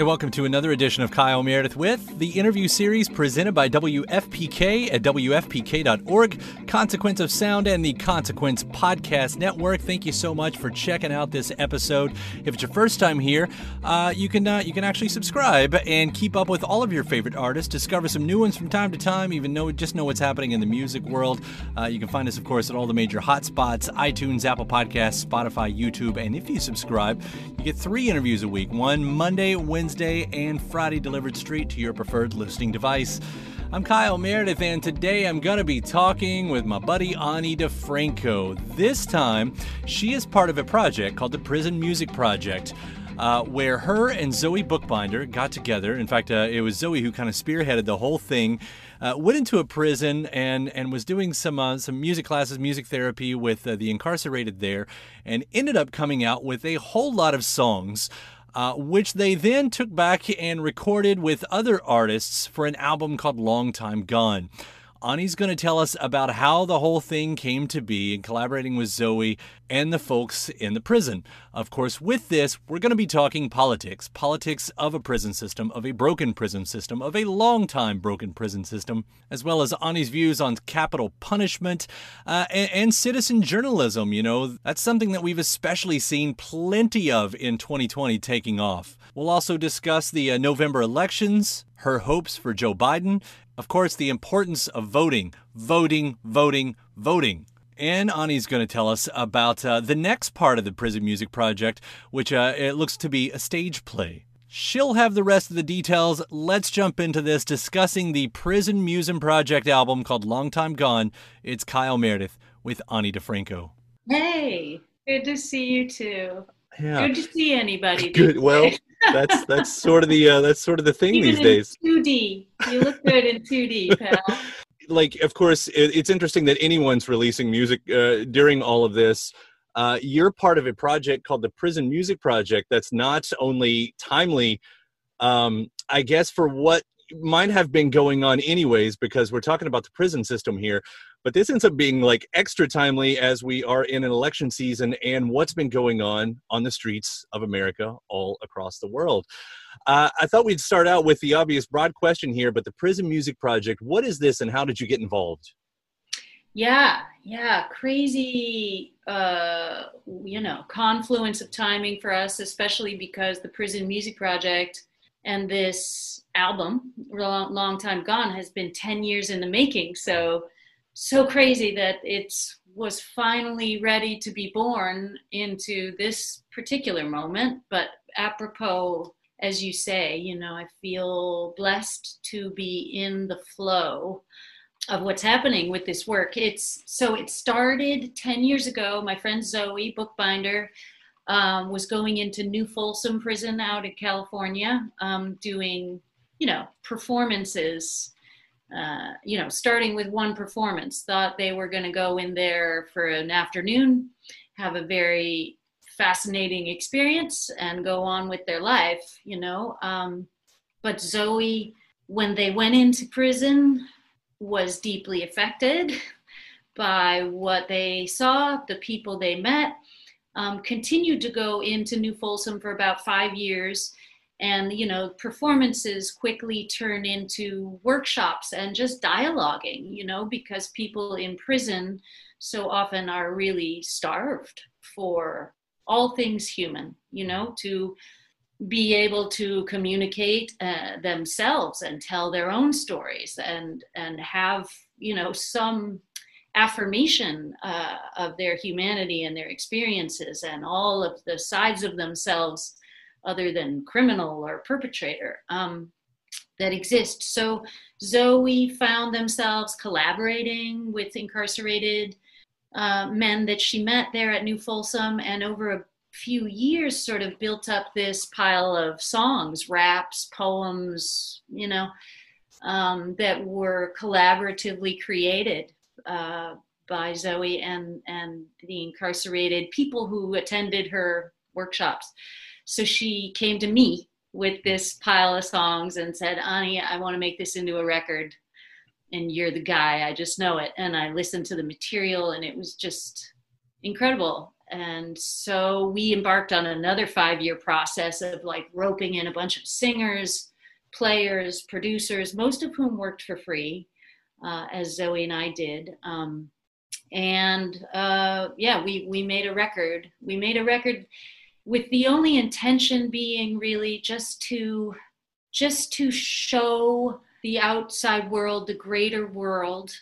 Hey, welcome to another edition of Kyle Meredith with the interview series presented by WFPK at WFPK.org, Consequence of Sound, and the Consequence Podcast Network. Thank you so much for checking out this episode. If it's your first time here, uh, you can uh, you can actually subscribe and keep up with all of your favorite artists. Discover some new ones from time to time. Even know just know what's happening in the music world. Uh, you can find us, of course, at all the major hotspots: iTunes, Apple Podcasts, Spotify, YouTube. And if you subscribe, you get three interviews a week: one Monday, Wednesday. Wednesday and Friday delivered straight to your preferred listening device. I'm Kyle Meredith, and today I'm going to be talking with my buddy Ani DiFranco. This time, she is part of a project called the Prison Music Project. Uh, where her and Zoe Boekbinder got together. In fact, uh, it was Zoe who kind of spearheaded the whole thing. Uh, went into a prison and and was doing some uh, some music classes, music therapy with uh, the incarcerated there, and ended up coming out with a whole lot of songs uh, which they then took back and recorded with other artists for an album called Long Time Gone. Ani's going to tell us about how the whole thing came to be in collaborating with Zoe and the folks in the prison. Of course, with this, we're going to be talking politics politics of a prison system, of a broken prison system, of a long time broken prison system, as well as Ani's views on capital punishment uh, and, and citizen journalism. You know, that's something that we've especially seen plenty of in 2020 taking off. We'll also discuss the uh, November elections, her hopes for Joe Biden, of course, the importance of voting, voting, voting, voting. And Ani's going to tell us about uh, the next part of the Prison Music Project, which uh, it looks to be a stage play. She'll have the rest of the details. Let's jump into this discussing the Prison Music Project album called Long Time Gone. It's Kyle Meredith with Ani DiFranco. Hey, good to see you too. Yeah. Good to see anybody. Good. Well, that's that's sort of the uh, that's sort of the thing Even these days. Two D. You look good in two D, pal. like, of course, it, it's interesting that anyone's releasing music uh, during all of this. Uh, you're part of a project called the Prison Music Project. That's not only timely, um, I guess, for what might have been going on anyways, because we're talking about the prison system here. But this ends up being like extra timely as we are in an election season and what's been going on on the streets of America all across the world. Uh, I thought we'd start out with the obvious broad question here, but the Prison Music Project, what is this and how did you get involved? Yeah, yeah, crazy, uh, you know, confluence of timing for us, especially because the Prison Music Project and this album, long, long time gone, has been ten years in the making. So so crazy that it was finally ready to be born into this particular moment. But apropos, as you say, you know, I feel blessed to be in the flow of what's happening with this work. It's so it started 10 years ago. My friend Zoe, Boekbinder, um, was going into New Folsom Prison out in California, um, doing, you know, performances uh, you know, starting with one performance, thought they were going to go in there for an afternoon, have a very fascinating experience, and go on with their life, you know. Um, but Zoe, when they went into prison, was deeply affected by what they saw, the people they met. Um, continued to go into New Folsom for about five years and you know performances quickly turn into workshops and just dialoguing you know because people in prison so often are really starved for all things human you know to be able to communicate uh, themselves and tell their own stories and and have you know some affirmation uh, of their humanity and their experiences and all of the sides of themselves other than criminal or perpetrator um, that exist. So Zoe found themselves collaborating with incarcerated uh, men that she met there at New Folsom, and over a few years, sort of built up this pile of songs, raps, poems, you know, um, that were collaboratively created. Uh, by Zoe and and the incarcerated people who attended her workshops. So she came to me with this pile of songs and said, Ani, I want to make this into a record. And you're the guy. I just know it. And I listened to the material and it was just incredible. And so we embarked on another five year process of like roping in a bunch of singers, players, producers, most of whom worked for free, uh, as Zoe and I did. Um, and uh, yeah, we, we made a record. We made a record with the only intention being really just to just to show the outside world the greater world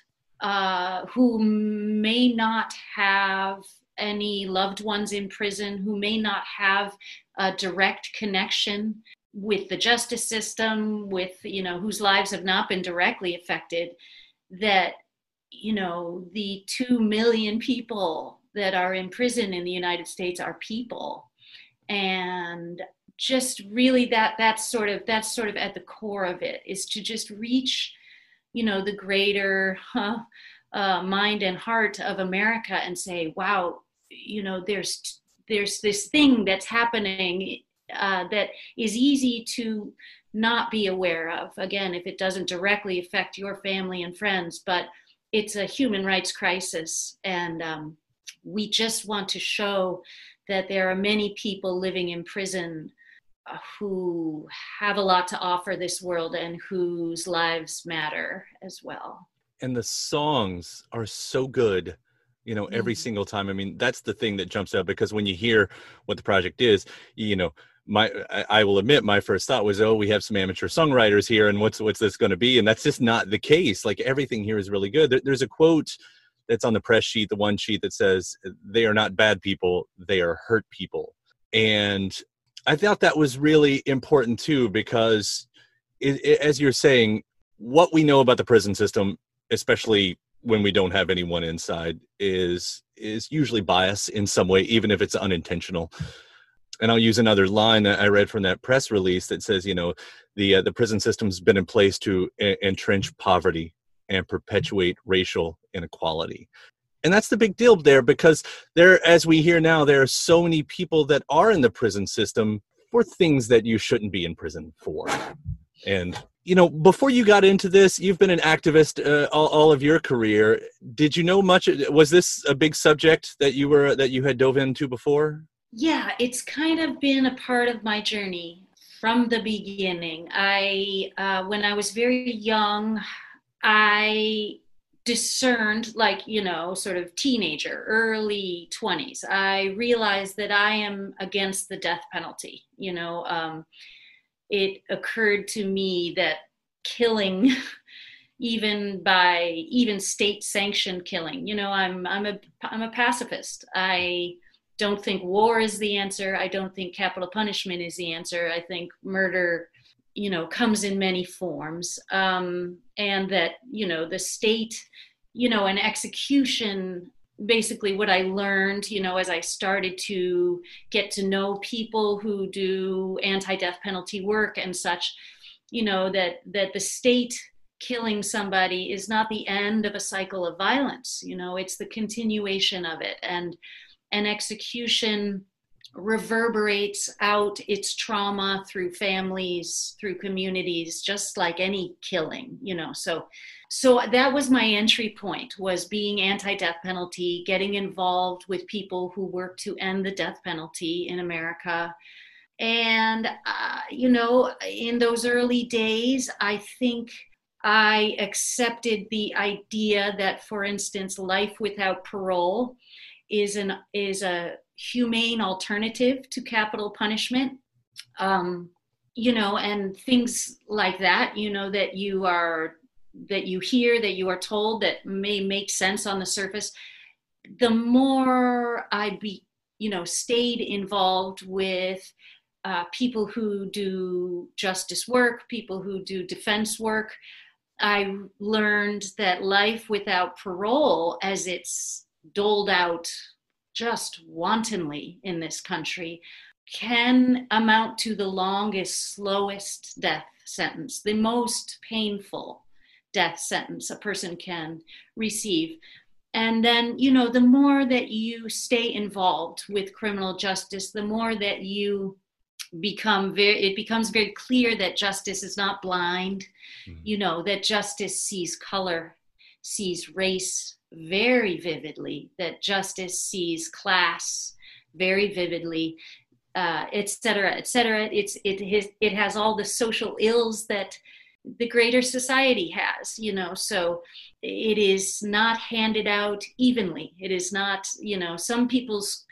uh, who may not have any loved ones in prison who may not have a direct connection with the justice system with you know whose lives have not been directly affected that you know the 2 million people that are in prison in the United States are people and just really that that's sort of that's sort of at the core of it is to just reach you know the greater huh, uh, mind and heart of america and say wow you know there's there's this thing that's happening uh, that is easy to not be aware of. Again if it doesn't directly affect your family and friends but it's a human rights crisis. And um, we just want to show that there are many people living in prison uh, who have a lot to offer this world and whose lives matter as well. And the songs are so good, you know, every mm-hmm. single time. I mean, that's the thing that jumps out because when you hear what the project is, you know, my I will admit my first thought was oh we have some amateur songwriters here and what's what's this going to be and that's just not the case like everything here is really good there, there's a quote that's on the press sheet, the one sheet that says they are not bad people, they are hurt people. And I thought that was really important too, because it, it, as you're saying, what we know about the prison system, especially when we don't have anyone inside, is is usually bias in some way, even if it's unintentional. And I'll use another line that I read from that press release that says, you know, the uh, the prison system's been in place to entrench poverty and perpetuate racial inequality. And that's the big deal there because there, as we hear now, there are so many people that are in the prison system for things that you shouldn't be in prison for. And, you know, before you got into this, you've been an activist uh, all, all of your career. Did you know much? Was this a big subject that you were, that you had dove into before? Yeah, it's kind of been a part of my journey from the beginning. I, uh, when I was very young, I discerned, like, you know, sort of teenager, early 20s, I realized that I am against the death penalty. You know, um, it occurred to me that killing even by even state sanctioned killing you know i'm i'm a i'm a pacifist. I don't think war is the answer. I don't think capital punishment is the answer. I think murder you know comes in many forms um, and that you know the state you know an execution basically what i learned you know as i started to get to know people who do anti-death penalty work and such you know that that the state killing somebody is not the end of a cycle of violence you know it's the continuation of it. And an execution reverberates out its trauma through families through communities just like any killing you know? So so that was my entry point was being anti-death penalty getting involved with people who work to end the death penalty in america. And uh, you know in those early days i think i accepted the idea that for instance life without parole is an is a humane alternative to capital punishment. Um, you know and things like that you know that you are that you hear that you are told that may make sense on the surface. The more i be you know stayed involved with uh, people who do justice work people who do defense work i learned that life without parole as it's doled out just wantonly in this country can amount to the longest, slowest death sentence, the most painful death sentence a person can receive. And then, you know, the more that you stay involved with criminal justice, the more that you become very, it becomes very clear that justice is not blind, mm-hmm. you know, that justice sees color, sees race, very vividly, that justice sees class very vividly, uh, et cetera, et cetera. It's, it, has, it has all the social ills that the greater society has, you know, so it is not handed out evenly. It is not, you know, some people's,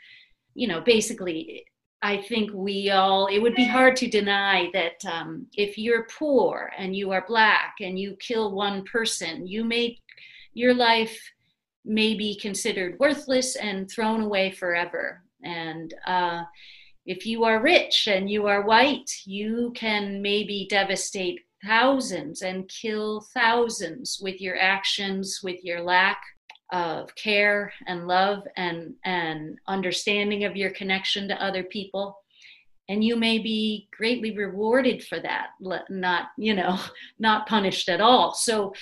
you know, basically, I think we all, it would be hard to deny that um, if you're poor and you are black and you kill one person, you make your life may be considered worthless and thrown away forever. And uh, if you are rich and you are white, you can maybe devastate thousands and kill thousands with your actions, with your lack of care and love and, and understanding of your connection to other people. And you may be greatly rewarded for that, not, you know, not punished at all. So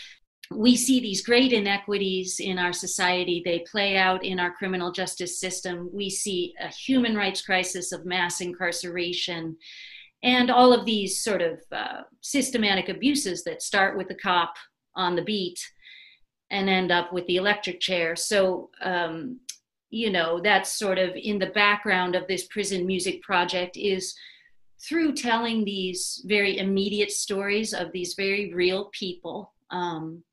we see these great inequities in our society. They play out in our criminal justice system. We see a human rights crisis of mass incarceration and all of these sort of uh, systematic abuses that start with the cop on the beat and end up with the electric chair. So, um, you know, that's sort of in the background of this prison music project is through telling these very immediate stories of these very real people um,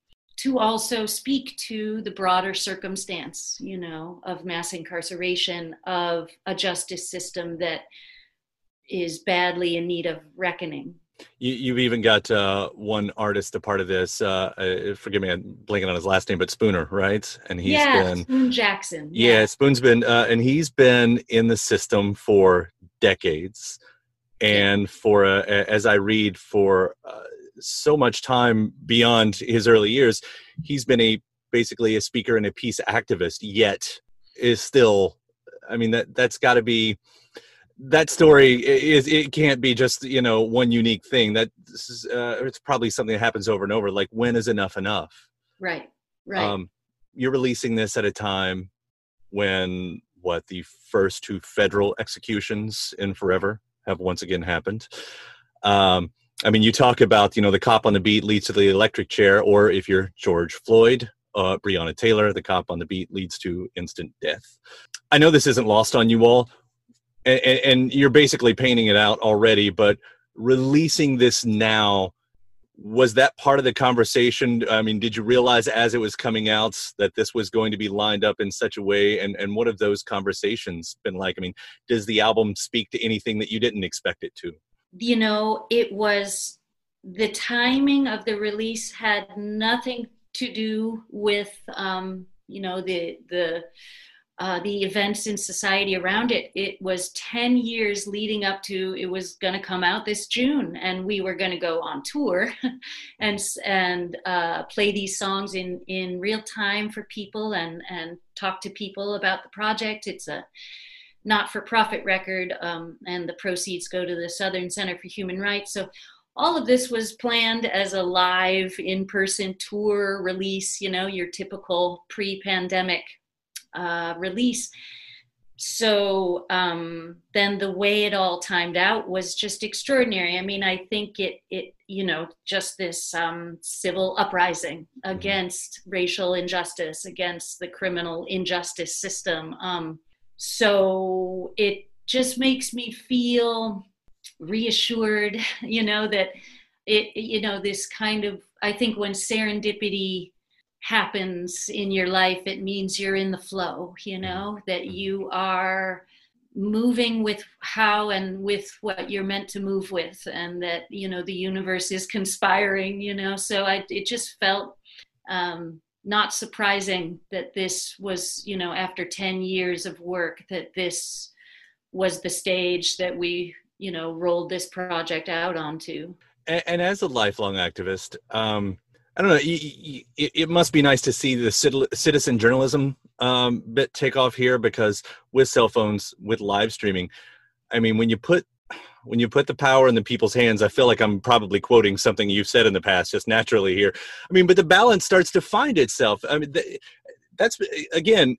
to also speak to the broader circumstance, you know, of mass incarceration, of a justice system that is badly in need of reckoning. You, have even got uh, one artist a part of this. Uh, uh, forgive me, I'm blanking on his last name, but Spooner, right? And he's yeah, been Spoon Jackson. Yeah, yeah Spoon's been, uh, and he's been in the system for decades, and for uh, as I read, for uh, so much time beyond his early years. He's been a basically a speaker and a peace activist, yet is still. I mean that that's got to be that story is it can't be just you know one unique thing that is, uh, it's probably something that happens over and over like when is enough enough right right um, you're releasing this at a time when what the first two federal executions in forever have once again happened um, I mean, you talk about, you know, the cop on the beat leads to the electric chair, or if you're George Floyd, uh, Breonna Taylor, the cop on the beat leads to instant death. I know this isn't lost on you all, and, and you're basically painting it out already, but releasing this now, was that part of the conversation? I mean, did you realize as it was coming out that this was going to be lined up in such a way? And, and what have those conversations been like? I mean, does the album speak to anything that you didn't expect it to? You know, it was the timing of the release had nothing to do with, um, you know, the the uh, the events in society around it. It was 10 years leading up to it was going to come out this June, and we were going to go on tour and and uh, play these songs in in real time for people and and talk to people about the project. It's a not-for-profit record, um, and the proceeds go to the Southern Center for Human Rights. So all of this was planned as a live in-person tour release. You know, your typical pre-pandemic uh, release. So um, then the way it all timed out was just extraordinary. I mean, I think it, it you know, just this um, civil uprising mm-hmm. against racial injustice, against the criminal injustice system. Um, so it just makes me feel reassured, you know, that it, you know, this kind of, I think when serendipity happens in your life, it means you're in the flow, you mm-hmm. know, that you are moving with how and with what you're meant to move with and that you know the universe is conspiring you know so i it just felt um not surprising that this was you know after 10 years of work that this was the stage that we you know rolled this project out onto and, and as a lifelong activist um I don't know. It must be nice to see the citizen journalism um, bit take off here because with cell phones, with live streaming, I mean, when you put when you put the power in the people's hands, I feel like I'm probably quoting something you've said in the past, just naturally here. I mean, but the balance starts to find itself. I mean, that's again,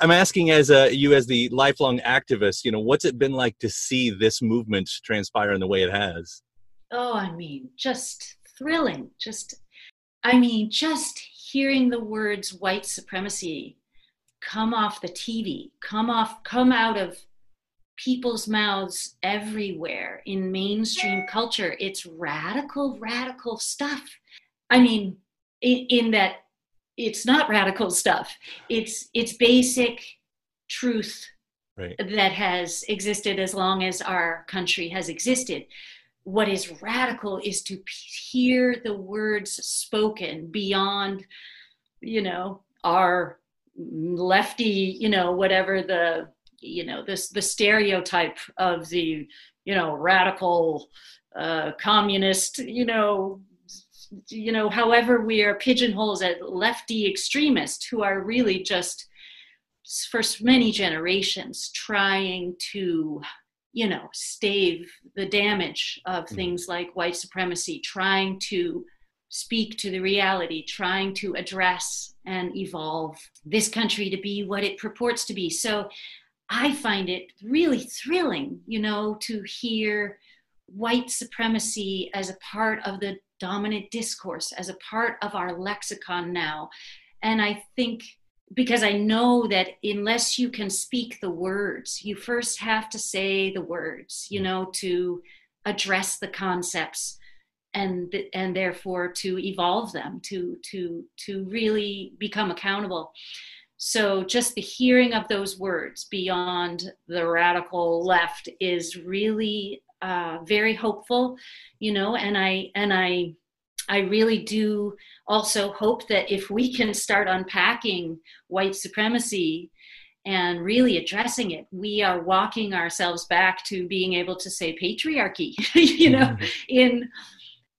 I'm asking as a you as the lifelong activist, you know, what's it been like to see this movement transpire in the way it has? Oh, I mean, just thrilling, just I mean, just hearing the words white supremacy come off the TV, come off, come out of people's mouths everywhere in mainstream culture. It's radical, radical stuff. I mean, in, in that it's not radical stuff. It's it's basic truth right. that has existed as long as our country has existed what is radical is to hear the words spoken beyond you know our lefty you know whatever the you know this the stereotype of the you know radical uh, communist you know you know however we are pigeonholes at lefty extremists who are really just for many generations trying to you know, stave the damage of mm-hmm. things like white supremacy, trying to speak to the reality, trying to address and evolve this country to be what it purports to be. So I find it really thrilling, you know, to hear white supremacy as a part of the dominant discourse, as a part of our lexicon now. And I think because I know that unless you can speak the words, you first have to say the words, you mm. know, to address the concepts and and therefore to evolve them to to to really become accountable so just the hearing of those words beyond the radical left is really uh, very hopeful you know and i and i I really do also hope that if we can start unpacking white supremacy and really addressing it, we are walking ourselves back to being able to say patriarchy, you know, mm-hmm. in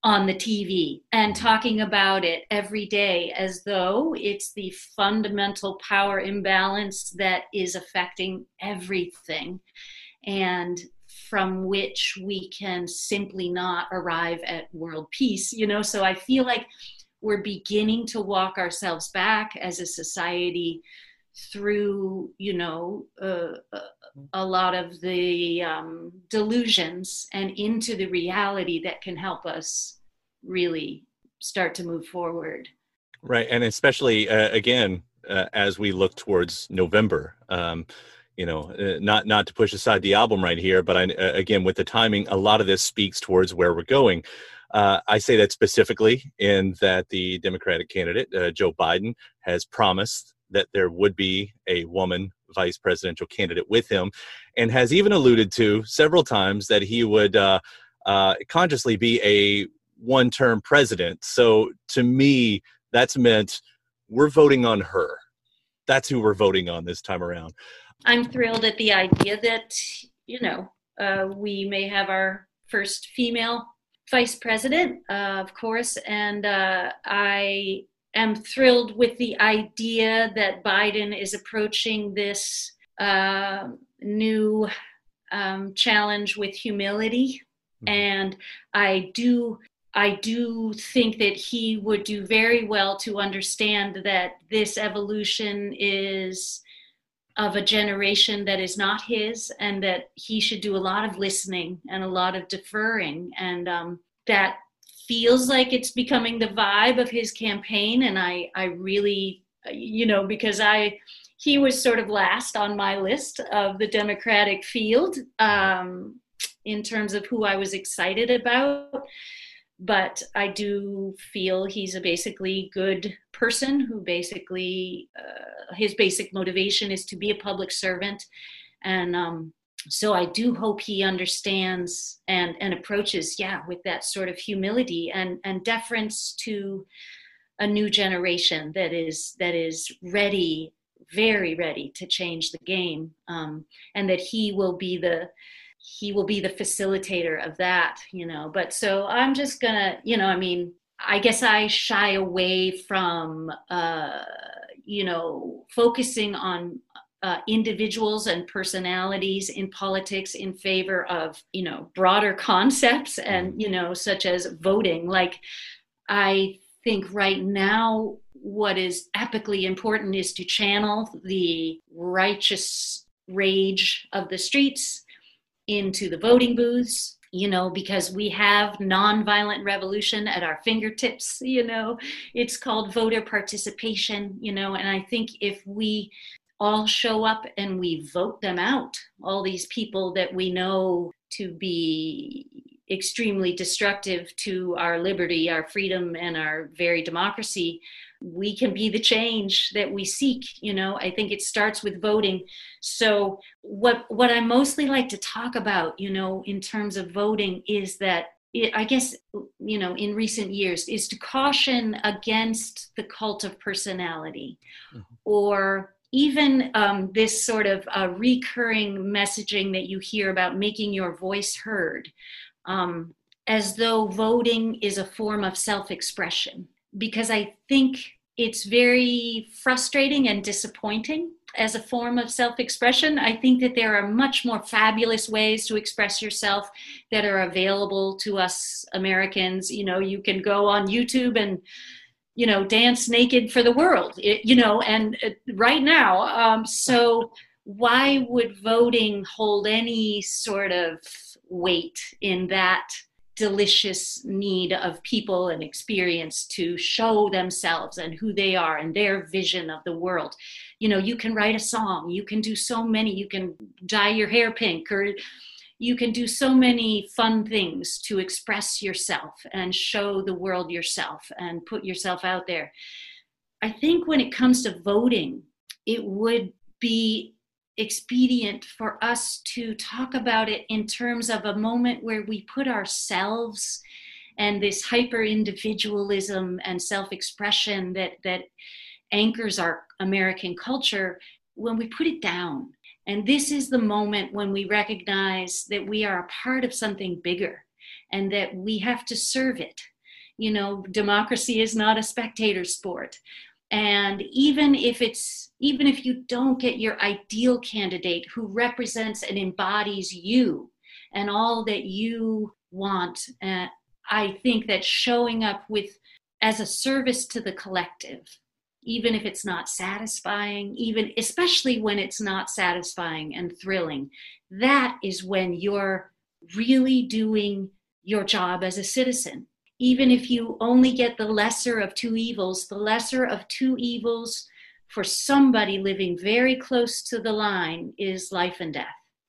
on the TV and talking about it every day as though it's the fundamental power imbalance that is affecting everything. And from which we can simply not arrive at world peace you know so i feel like we're beginning to walk ourselves back as a society through you know uh, a lot of the um, delusions and into the reality that can help us really start to move forward. Right and especially uh, again uh, as we look towards november um, you know uh, not not to push aside the album right here but I, uh, again with the timing a lot of this speaks towards where we're going. Uh, I say that specifically in that the Democratic candidate uh, Joe Biden has promised that there would be a woman vice presidential candidate with him, and has even alluded to several times that he would uh, uh, consciously be a one term president. So to me, that's meant we're voting on her. That's who we're voting on this time around. I'm thrilled at the idea that, you know, uh, we may have our first female vice president, uh, of course, and uh, I am thrilled with the idea that Biden is approaching this uh, new um, challenge with humility. Mm-hmm. And I do I do think that he would do very well to understand that this evolution is of a generation that is not his, and that he should do a lot of listening and a lot of deferring. And um, that feels like it's becoming the vibe of his campaign. And I, I really, you know, because I, he was sort of last on my list of the Democratic field um, in terms of who I was excited about but I do feel he's a basically good person who basically uh, his basic motivation is to be a public servant, and um, so I do hope he understands and and approaches yeah with that sort of humility and and deference to a new generation that is that is ready very ready to change the game um, and that he will be the he will be the facilitator of that you know. But so i'm just gonna you know i mean i guess i shy away from uh you know focusing on uh, individuals and personalities in politics in favor of you know broader concepts and mm-hmm. you know such as voting like i think right now what is epically important is to channel the righteous rage of the streets into the voting booths you know because we have nonviolent revolution at our fingertips you know it's called voter participation you know and i think if we all show up and we vote them out. All these people that we know to be extremely destructive to our liberty our freedom and our very democracy we can be the change that we seek you know? I think it starts with voting. So what what i mostly like to talk about you know in terms of voting is that it, i guess you know in recent years is to caution against the cult of personality mm-hmm. or even um, this sort of uh, recurring messaging that you hear about making your voice heard um, as though voting is a form of self-expression because I think it's very frustrating and disappointing as a form of self expression. I think that there are much more fabulous ways to express yourself that are available to us Americans. You know, you can go on YouTube and you know dance naked for the world it, you know and uh, right now um, so why would voting hold any sort of weight in that delicious need of people and experience to show themselves and who they are and their vision of the world. You know, you can write a song, you can do so many, you can dye your hair pink, or you can do so many fun things to express yourself and show the world yourself and put yourself out there. I think when it comes to voting, it would be expedient for us to talk about it in terms of a moment where we put ourselves and this hyper individualism and self expression that, that anchors our American culture when we put it down. And this is the moment when we recognize that we are a part of something bigger and that we have to serve it. You know, democracy is not a spectator sport and even if it's even if you don't get your ideal candidate who represents and embodies you and all that you want uh, i think that showing up with as a service to the collective even if it's not satisfying even especially when it's not satisfying and thrilling that is when you're really doing your job as a citizen even if you only get the lesser of two evils, the lesser of two evils for somebody living very close to the line is life and death.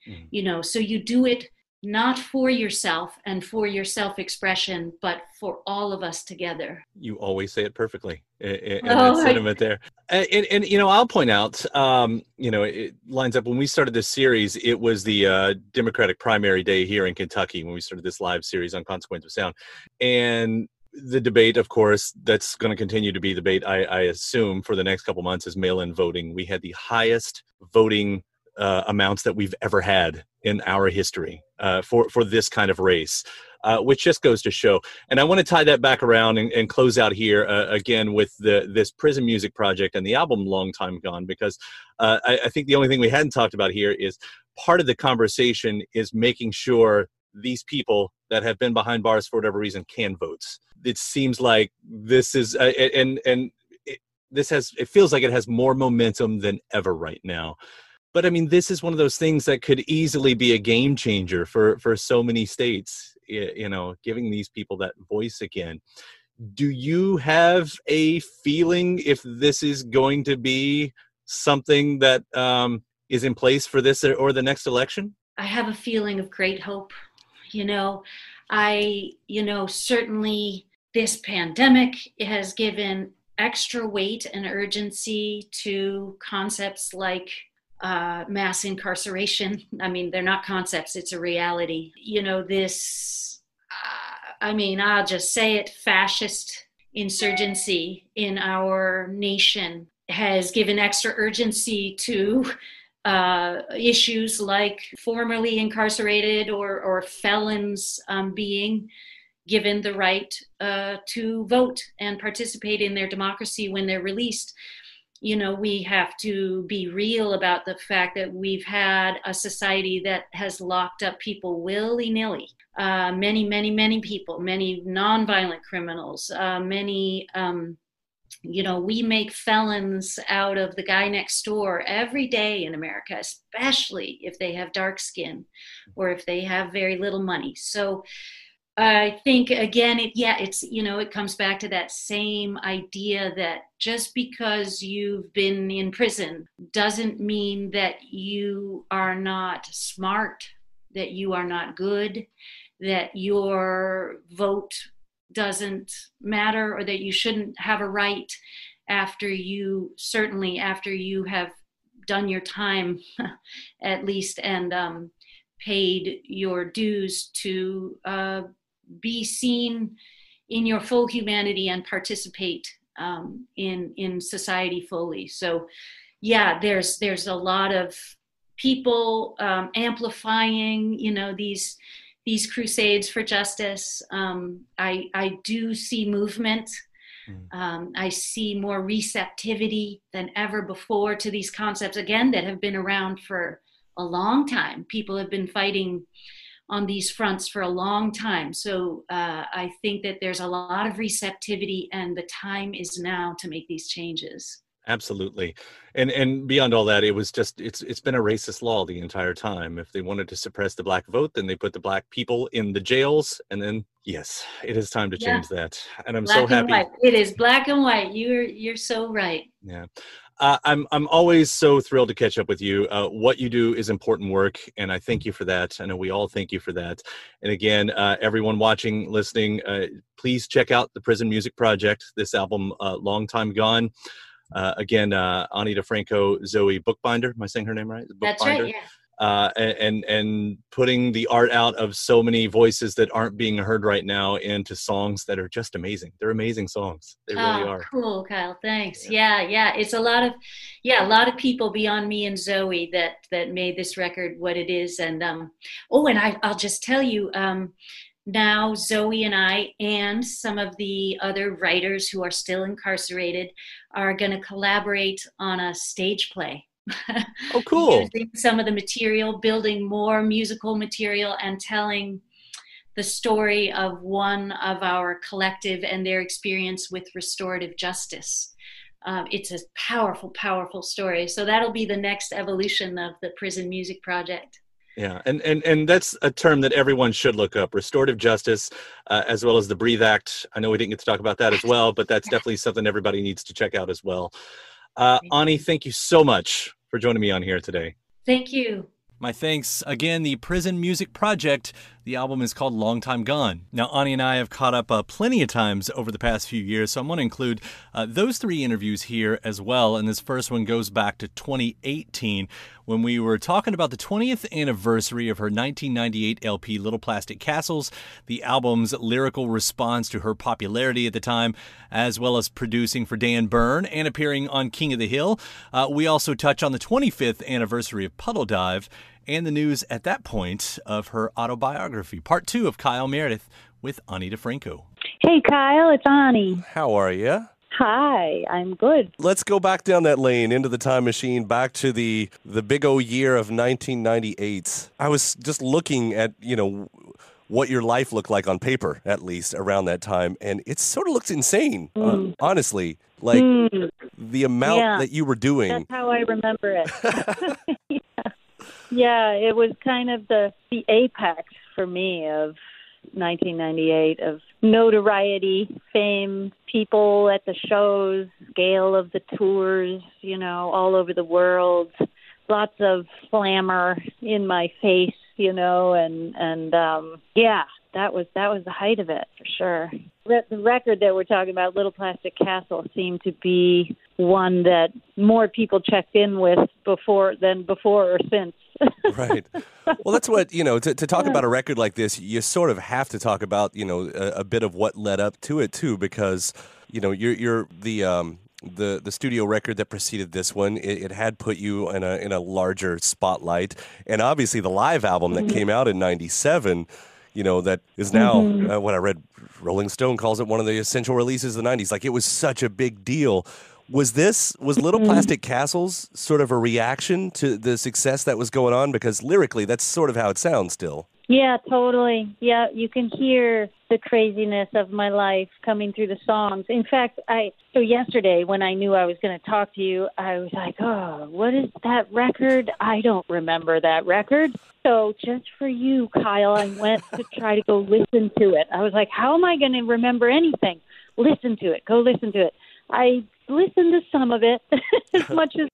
Mm. You know, so you do it not for yourself and for your self expression, but for all of us together. You always say it perfectly in, Oh, that I- there. And, and, you know, I'll point out, um, you know, it lines up when we started this series, it was the uh, Democratic primary day here in Kentucky when we started this live series on Consequence of Sound. And the debate, of course, that's going to continue to be the debate, I, I assume, for the next couple months is mail in voting. We had the highest voting uh, amounts that we've ever had in our history uh, for, for this kind of race. Uh, which just goes to show. And I want to tie that back around and, and close out here uh, again with the this prison music project and the album "Long Time Gone," because uh, I, I think the only thing we hadn't talked about here is part of the conversation is making sure these people that have been behind bars for whatever reason can vote. It seems like this is uh, and and this has it feels like it has more momentum than ever right now. But I mean, this is one of those things that could easily be a game changer for for so many states. You know, giving these people that voice again. Do you have a feeling if this is going to be something that um, is in place for this or the next election? I have a feeling of great hope. You know, I, you know, certainly this pandemic has given extra weight and urgency to concepts like uh, mass incarceration. I mean, they're not concepts, it's a reality. You know, this, uh, I mean, I'll just say it fascist insurgency in our nation has given extra urgency to uh, issues like formerly incarcerated or, or felons um, being given the right uh, to vote and participate in their democracy when they're released. You know, we have to be real about the fact that we've had a society that has locked up people willy nilly. Uh, many, many, many people, many nonviolent criminals, uh, many um, you know, we make felons out of the guy next door every day in America, especially if they have dark skin or if they have very little money. So I think again, it, yeah, it's, you know, it comes back to that same idea that just because you've been in prison doesn't mean that you are not smart, that you are not good, that your vote doesn't matter or that you shouldn't have a right after you certainly after you have done your time at least and um, paid your dues to uh, be seen in your full humanity and participate um, in in society fully so yeah there's there's a lot of people um, amplifying you know these these crusades for justice. Um, I, I do see movement. Um, I see more receptivity than ever before to these concepts, again, that have been around for a long time. People have been fighting on these fronts for a long time. So uh, I think that there's a lot of receptivity, and the time is now to make these changes. Absolutely, and and beyond all that, it was just it's it's been a racist law the entire time. If they wanted to suppress the black vote, then they put the black people in the jails, and then yes, it is time to Yeah. change that. And I'm black so happy. It is black and white. You're you're so right. Yeah. Uh, I'm I'm always so thrilled to catch up with you. Uh, what you do is important work, and I thank you for that. I know we all thank you for that. And again, uh, everyone watching, listening, uh, please check out the Prison Music Project. This album, uh, "Long Time Gone." Uh, again, uh, Ani DiFranco, Zoe Boekbinder. Am I saying her name right? That's Boekbinder. right. Yeah. Uh, and and putting the art out of so many voices that aren't being heard right now into songs that are just amazing. They're amazing songs. They really oh, are. cool, Kyle. Thanks. Yeah. yeah, It's a lot of, yeah, a lot of people beyond me and Zoe that that made this record what it is. And um, oh, and I, I'll just tell you, um, now Zoe and I and some of the other writers who are still incarcerated are going to collaborate on a stage play. Oh, cool. Using some of the material, building more musical material, and telling the story of one of our collective and their experience with restorative justice. Um, it's a powerful, powerful story. So that'll be the next evolution of the Prison Music Project. Yeah, and, and and that's a term that everyone should look up: restorative justice, uh, as well as the Breathe Act. I know we didn't get to talk about that as well, but that's definitely something everybody needs to check out as well. Uh, Ani, thank you so much for joining me on here today. Thank you. My thanks again, the Prison Music Project. The album is called Long Time Gone. Now, Ani and I have caught up uh, plenty of times over the past few years, so I'm going to include uh, those three interviews here as well. And this first one goes back to 2018 when we were talking about the 20th anniversary of her 1998 LP Little Plastic Castles, the album's lyrical response to her popularity at the time, as well as producing for Dan Bern and appearing on King of the Hill. Uh, we also touch on the 25th anniversary of Puddle Dive and the news at that point of her autobiography. Part two of Kyle Meredith with Ani DiFranco. Hey, Kyle, it's Ani. How are you? Hi, I'm good. Let's go back down that lane into the time machine, back to the the big O year of 1998. I was just looking at you know what your life looked like on paper, at least around that time, and it sort of looks insane. Mm. Uh, honestly, like mm. the amount yeah. that you were doing. That's how I remember it. yeah. it was kind of the the apex for me of 1998 of notoriety, fame, people at the shows, scale of the tours, you know, all over the world, lots of glamour in my face, you know, and and um yeah, that was that was the height of it for sure. The record that we're talking about, Little Plastic Castle, seemed to be one that more people checked in with before than before or since. Right. Well, that's what you know. To, to talk about a record like this, you sort of have to talk about you know a, a bit of what led up to it too, because you know you're you're the um, the the studio record that preceded this one. It, it, had put you in a in a larger spotlight, and obviously the live album that mm-hmm. came out in '97 you know, that is now mm-hmm. uh, what I read. Rolling Stone calls it one of the essential releases of the '90s. Like it was such a big deal. Was this was Little mm-hmm. Plastic Castles sort of a reaction to the success that was going on? Because lyrically, that's sort of how it sounds still. Yeah, totally. Yeah, you can hear the craziness of my life coming through the songs. In fact, I so yesterday when I knew I was going to talk to you, I was like, "Oh, what is that record? I don't remember that record." So, just for you, Kyle, I went to try to go listen to it. I was like, "How am I going to remember anything?" Listen to it. Go listen to it. I listened to some of it as much as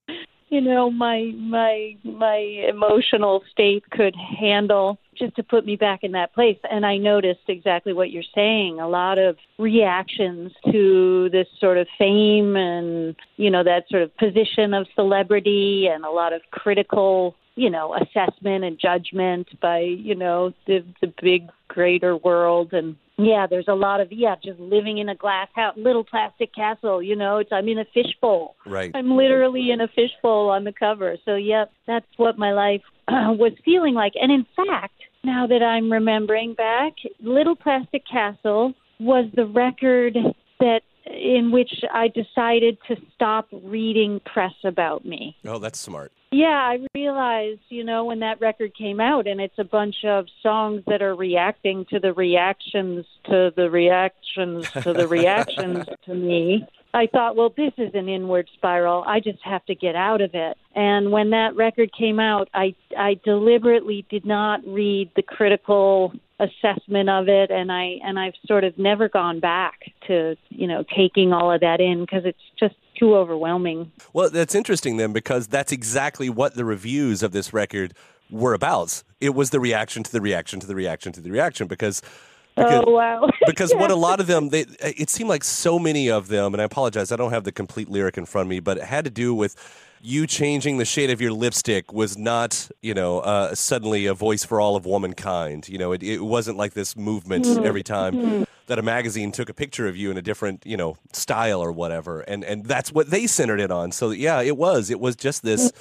you know my my my emotional state could handle just to put me back in that place. And i noticed exactly what you're saying a lot of reactions to this sort of fame and you know that sort of position of celebrity and a lot of critical you know assessment and judgment by you know the the big greater world and yeah, there's a lot of yeah, just living in a glass house, little plastic castle. You know, it's I'm in a fishbowl. Right. I'm literally in a fishbowl on the cover. So yeah, that's what my life uh, was feeling like. And in fact, now that I'm remembering back, Little Plastic Castle was the record that in which I decided to stop reading press about me. Oh, that's smart. Yeah, I realized, you know, when that record came out and it's a bunch of songs that are reacting to the reactions to the reactions to the reactions to me. I thought, well, this is an inward spiral. I just have to get out of it. And when that record came out, I I deliberately did not read the critical assessment of it and I and I've sort of never gone back to, you know, taking all of that in because it's just too overwhelming. Well, that's interesting then because that's exactly what the reviews of this record were about. It was the reaction to the reaction to the reaction to the reaction because oh, because, oh wow! because what a lot of them, they, it seemed like so many of them, and I apologize, I don't have the complete lyric in front of me, but it had to do with you changing the shade of your lipstick was not, you know, uh, suddenly a voice for all of womankind. You know, it, it wasn't like this movement mm-hmm. every time mm-hmm. that a magazine took a picture of you in a different, you know, style or whatever, and and that's what they centered it on. So yeah, it was. It was just this.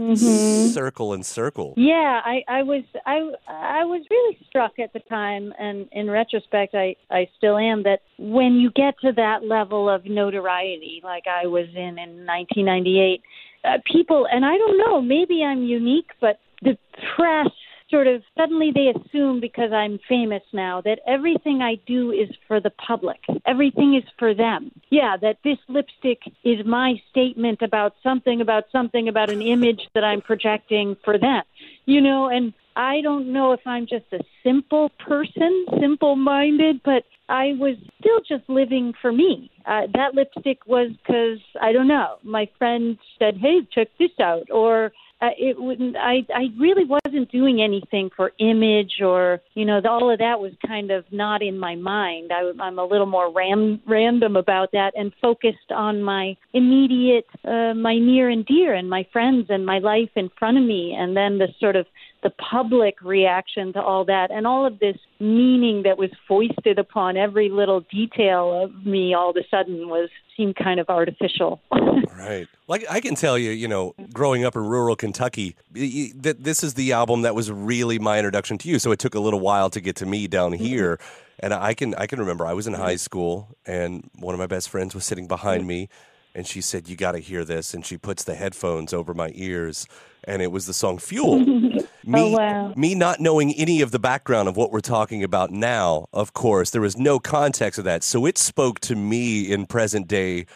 Mm-hmm circle and circle. Yeah, I, I was I I was really struck at the time, and in retrospect, I I still am that when you get to that level of notoriety, like I was in in 1998, uh, people, and I don't know, maybe I'm unique, but the press sort of suddenly they assume because I'm famous now that everything I do is for the public. Everything is for them. Yeah, that this lipstick is my statement about something, about something, about an image that I'm projecting for them. You know, and I don't know if I'm just a simple person, simple minded, but I was still just living for me. Uh, that lipstick was because, I don't know, my friend said, hey, check this out. Or uh, it wouldn't. I I really wasn't doing anything for image or you know all of that was kind of not in my mind. I, I'm a little more ram, random about that and focused on my immediate, uh, my near and dear, and my friends and my life in front of me, and then the sort of the public reaction to all that and all of this meaning that was foisted upon every little detail of me all of a sudden was seemed kind of artificial. right. Like I can tell you, you know, growing up in rural Kentucky, that this is the album that was really my introduction to you. So it took a little while to get to me down Mm-hmm. here. And I can I can remember I was in high school and one of my best friends was sitting behind me and she said, You gotta hear this and she puts the headphones over my ears and it was the song Fuel. me oh wow. me not knowing any of the background of what we're talking about now, of course, there was no context of that. So it spoke to me in present day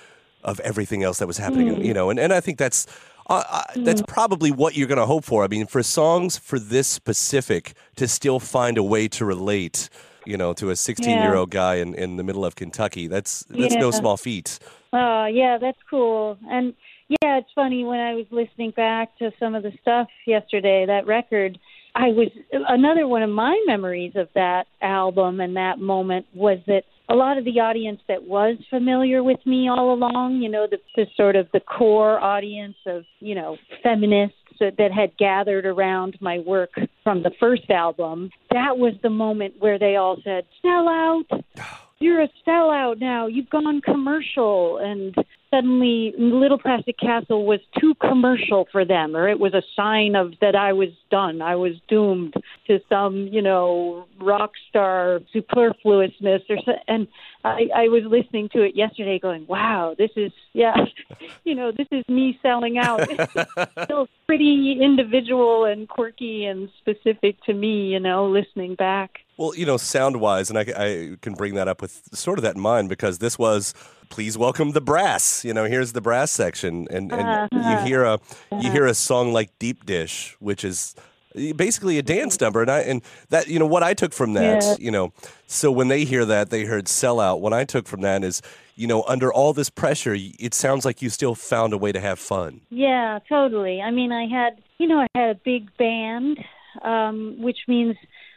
of everything else that was happening, Mm. you know, and, and I think that's uh, uh, that's probably what you're going to hope for. I mean, for songs for this specific to still find a way to relate, you know, to a 16 year old guy in, in the middle of Kentucky, that's that's no small feat. Oh, yeah, that's cool. And yeah, it's funny when I was listening back to some of the stuff yesterday, that record, I was another one of my memories of that album and that moment was that a lot of the audience that was familiar with me all along, you know, the, the sort of the core audience of, you know, feminists that, that had gathered around my work from the first album, that was the moment where they all said, sell out oh. you're a sellout now. You've gone commercial. And suddenly, Little Plastic Castle was too commercial for them, or it was a sign of that I was done. I was doomed to some, you know, rock star superfluousness. Or so, and I, I was listening to it yesterday, going, "Wow, this is yeah, you know, this is me selling out." Still pretty individual and quirky and specific to me, you know, listening back. Well, you know, sound wise, and I, I can bring that up with sort of that in mind because this was please welcome the brass. You know, here's the brass section, and, and Uh-huh. you hear a you hear a song like Deep Dish, which is basically a dance number, and I and that you know what I took from that, Yeah. you know, so when they hear that, they heard sellout. What I took from that is, you know, under all this pressure, it sounds like you still found a way to have fun. Yeah, totally. I mean, I had, you know, I had a big band, um, which means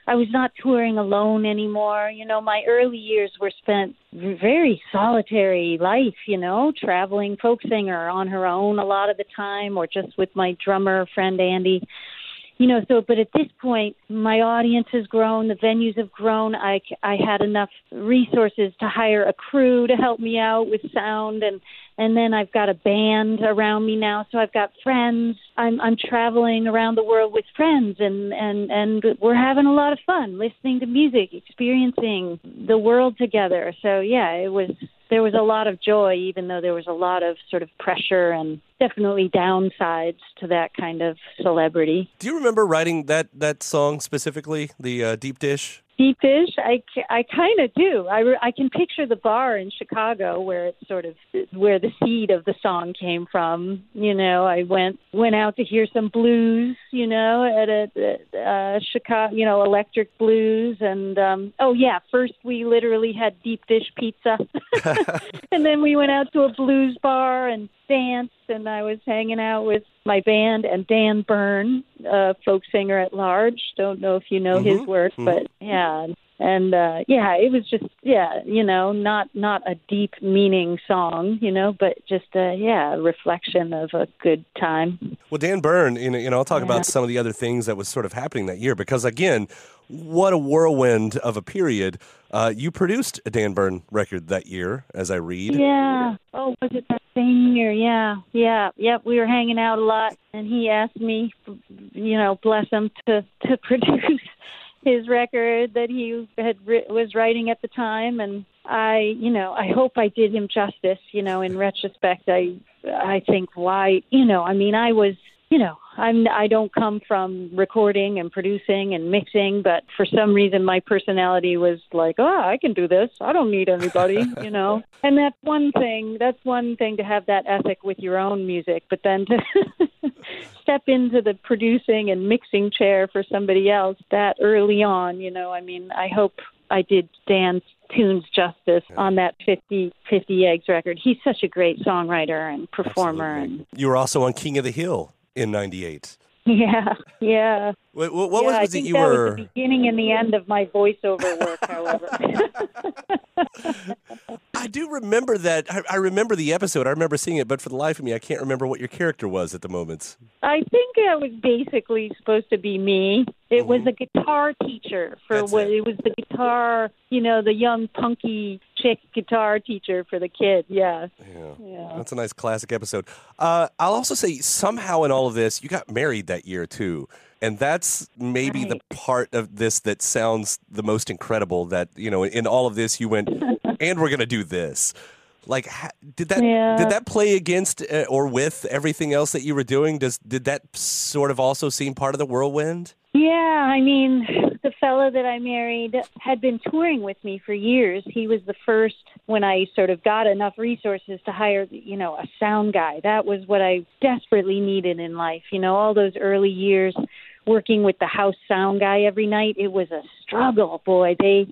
I was not touring alone anymore. You know, my early years were spent very solitary life, you know, traveling folk singer on her own a lot of the time or just with my drummer friend Andy. You know, so but at this point, my audience has grown, the venues have grown. I I had enough resources to hire a crew to help me out with sound and and then I've got a band around me now, so I've got friends. I'm I'm traveling around the world with friends, and and and we're having a lot of fun listening to music, experiencing the world together. So yeah, it was there was a lot of joy, even though there was a lot of sort of pressure and definitely downsides to that kind of celebrity. Do you remember writing that that song specifically, the uh, Deep Dish? Deep Dish, I, I kind of do. I, I can picture the bar in Chicago where it's sort of where the seed of the song came from. You know, I went went out to hear some blues. You know, at a uh, Chicago, you know, electric blues, and um oh yeah, first we literally had deep dish pizza, and then we went out to a blues bar and danced, and I was hanging out with my band and Dan Bern, a folk singer at large. Don't know if you know his Mhm, work, mhm. but yeah, and uh yeah, it was just yeah, you know, not not a deep meaning song, you know, but just a yeah, a reflection of a good time. Well, Dan Bern, you know, you know, I'll talk Yeah. about some of the other things that was sort of happening that year because, again, what a whirlwind of a period. Uh, you produced a Dan Bern record that year, as I read. Yeah. Oh, was it that same year? Yeah. Yeah. Yep. We were hanging out a lot, and he asked me, you know, bless him, to to produce his record that he had was writing at the time, and I, you know, I hope I did him justice. You know, in retrospect, I I think why, you know, I mean, I was. You know, I'm I don't come from recording and producing and mixing, but for some reason my personality was like, "Oh, I can do this. I don't need anybody," you know. And that's one thing. That's one thing to have that ethic with your own music, but then to step into the producing and mixing chair for somebody else that early on, you know, I mean, I hope I did Dan's tunes justice on that 50 50 eggs record. He's such a great songwriter and performer and You were also on King of the Hill in '98. Yeah, yeah. What, what, yeah, was, was it you that were? was the beginning and the end of my voiceover work, however. I do remember that. I, I remember the episode. I remember seeing it, but for the life of me, I can't remember what your character was at the moment. I think I was basically supposed to be me. It was a guitar teacher for Mm-hmm. That's what it. it was the guitar, you know, the young punky chick guitar teacher for the kid. Yeah. Yeah. Yeah. That's a nice classic episode. Uh, I'll also say somehow in all of this, you got married that year too. And that's maybe the part of this that sounds the most incredible that, you know, in all of this you went, and we're going to do this. Like, did that Yeah. did that play against uh, or with everything else that you were doing? Does did that sort of also seem part of the whirlwind? Yeah, I mean, fellow that I married had been touring with me for years. He was the first when I sort of got enough resources to hire, you know, a sound guy. That was what I desperately needed in life. You know, all those early years working with the house sound guy every night, it was a struggle, boy. They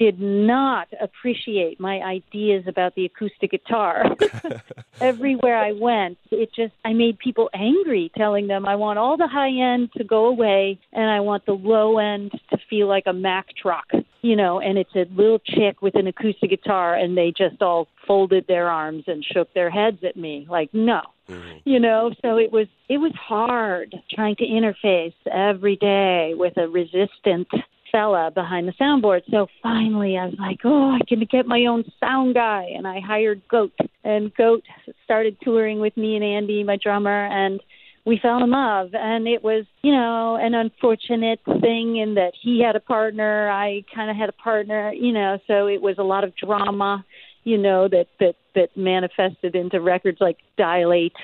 did not appreciate my ideas about the acoustic guitar. Everywhere I went, it just I made people angry telling them I want all the high end to go away and I want the low end to feel like a Mack truck. You know, and it's a little chick with an acoustic guitar and they just all folded their arms and shook their heads at me like, "No." Mm-hmm. you know so it was it was hard trying to interface every day with a resistant fella behind the soundboard. So finally i was like oh i can get my own sound guy. And i hired goat. And goat started touring with me and andy my drummer and we fell in love. And it was you know an unfortunate thing in that he had a partner i kind of had a partner you know. So it was a lot of drama you know that that that manifested into records like dilate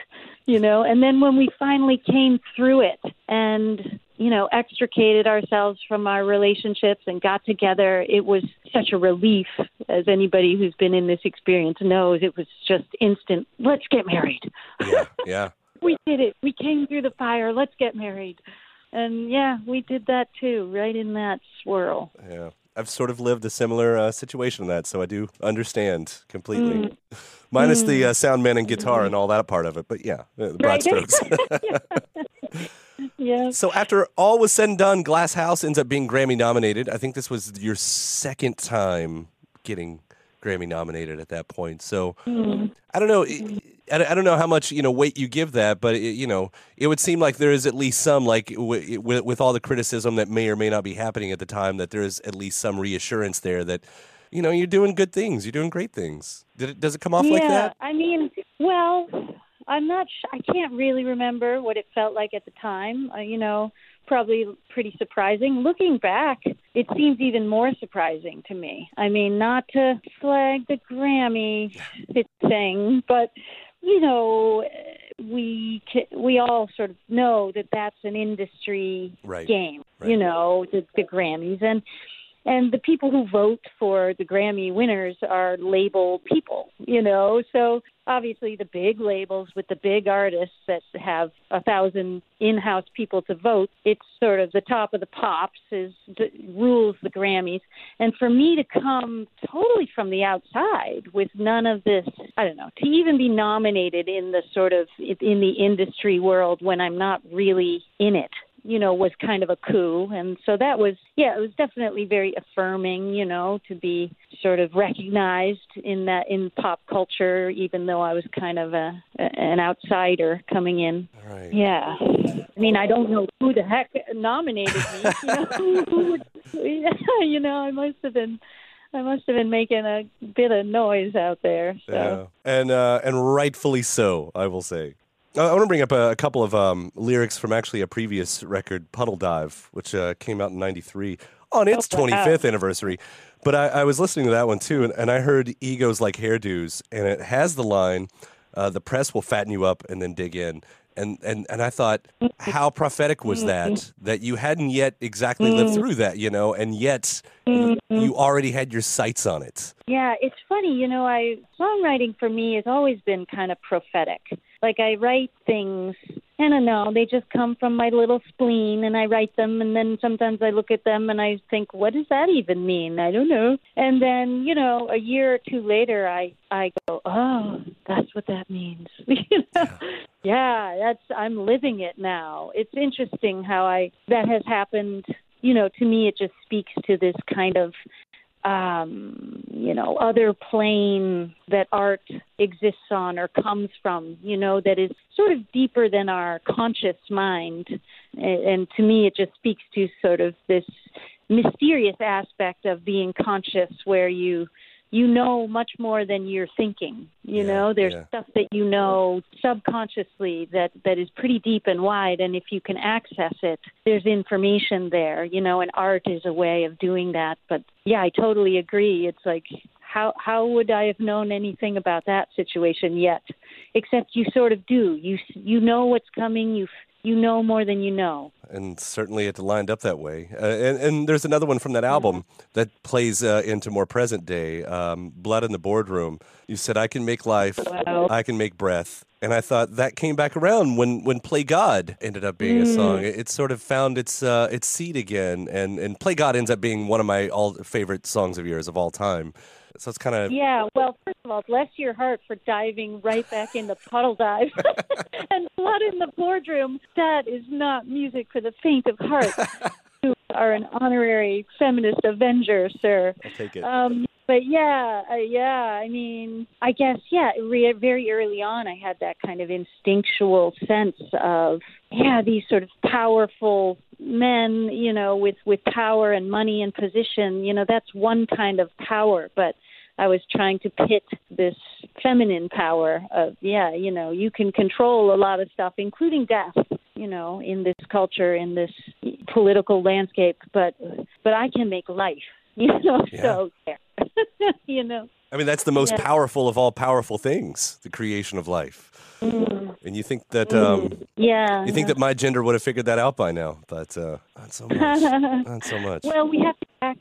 you know. And then when we finally came through it and you know extricated ourselves from our relationships and got together it was such a relief as anybody who's been in this experience knows it was just instant let's get married Yeah, yeah. we did it we came through the fire let's get married and yeah we did that too right in that swirl Yeah. I've sort of lived a similar uh, situation in that, so I do understand completely. Minus the uh, sound man and guitar and all that part of it, but yeah, uh, the broad Right. strokes. yeah so after all was said and done, Glass House ends up being Grammy nominated. I think this was your second time getting Grammy nominated at that point. So mm-hmm. I don't know. I I don't know how much you know weight you give that, but it, you know it would seem like there is at least some like w- with, with all the criticism that may or may not be happening at the time that there is at least some reassurance there that you know you're doing good things, you're doing great things. Did it, does it come off yeah, like that? I mean, well, I'm not. Sh- I can't really remember what it felt like at the time. Uh, you know, probably pretty surprising. Looking back, it seems even more surprising to me. I mean, not to slag the Grammy thing, but you know, we ca- we all sort of know that that's an industry Right. game. Right. You know, the, the Grammys and and the people who vote for the Grammy winners are label people, you know. So obviously, the big labels with the big artists that have a thousand in-house people to vote, it's sort of the top of the pops is rules the Grammys. And for me to come totally from the outside with none of this, I don't know, to even be nominated in the sort of in the industry world when I'm not really in it you know, was kind of a coup. And so that was, yeah, it was definitely very affirming, you know, to be sort of recognized in that in pop culture, even though I was kind of a, an outsider coming in. Right. Yeah. I mean, I don't know who the heck nominated me. You know, who, who would, yeah, you know, I must have been. I must have been making a bit of noise out there. So. Yeah, and uh, and rightfully so, I will say. I want to bring up a, a couple of um, lyrics from actually a previous record, Puddle Dive, which uh, came out in '93 on its Oh, wow. 25th anniversary. But I, I was listening to that one too, and, and I heard "Egos like hairdos," and it has the line, uh, "The press will fatten you up and then dig in." And, and and I thought, how prophetic was that? That you hadn't yet exactly lived through that, you know, and yet you, you already had your sights on it. Yeah, it's funny, you know, I songwriting for me has always been kind of prophetic. Like I write things, I don't know, they just come from my little spleen and I write them and then sometimes I look at them and I think, what does that even mean? I don't know. And then, you know, a year or two later I I go, "Oh, that's what that means." you know? Yeah, that's I'm living it now. It's interesting how I that has happened. You know, to me, it just speaks to this kind of um, you know, other plane that art exists on or comes from, you know, that is sort of deeper than our conscious mind. And, and to me, it just speaks to sort of this mysterious aspect of being conscious where you you know much more than you're thinking. You Yeah, know, there's yeah. stuff that you know subconsciously that that is pretty deep and wide and if you can access it, there's information there, you know, and art is a way of doing that. But yeah, I totally agree. It's like how how would I have known anything about that situation yet? Except you sort of do. You you know what's coming. You you know more than you know. and certainly it lined up that way. Uh, and, and there's another one from that album that plays uh, into more present day. Um, Blood in the Boardroom. You said, "I can make life, Wow. I can make breath," and I thought that came back around when when "Play God" ended up being a song. It, it sort of found its uh, its seat again, and and "Play God" ends up being one of my all favorite songs of yours of all time. So it's kind of Yeah, well, first of all, bless your heart for diving right back in the puddle dive. and blood in the boardroom, that is not music for the faint of heart. you are an honorary feminist avenger, sir. I'll take it. Um, but yeah, uh, yeah. I mean, I guess yeah. Re- very early on, I had that kind of instinctual sense of yeah, these sort of powerful men, you know, with with power and money and position. You know, that's one kind of power, but. I was trying to pit this feminine power of yeah, you know, you can control a lot of stuff, including death, you know, in this culture, in this political landscape, but but I can make life, you know. Yeah. So there, you know. I mean, that's the most Yeah. powerful of all powerful things, the creation of life. Mm. And you think that um, Yeah. you think that my gender would have figured that out by now, but uh, not so much. not so much. Well, we have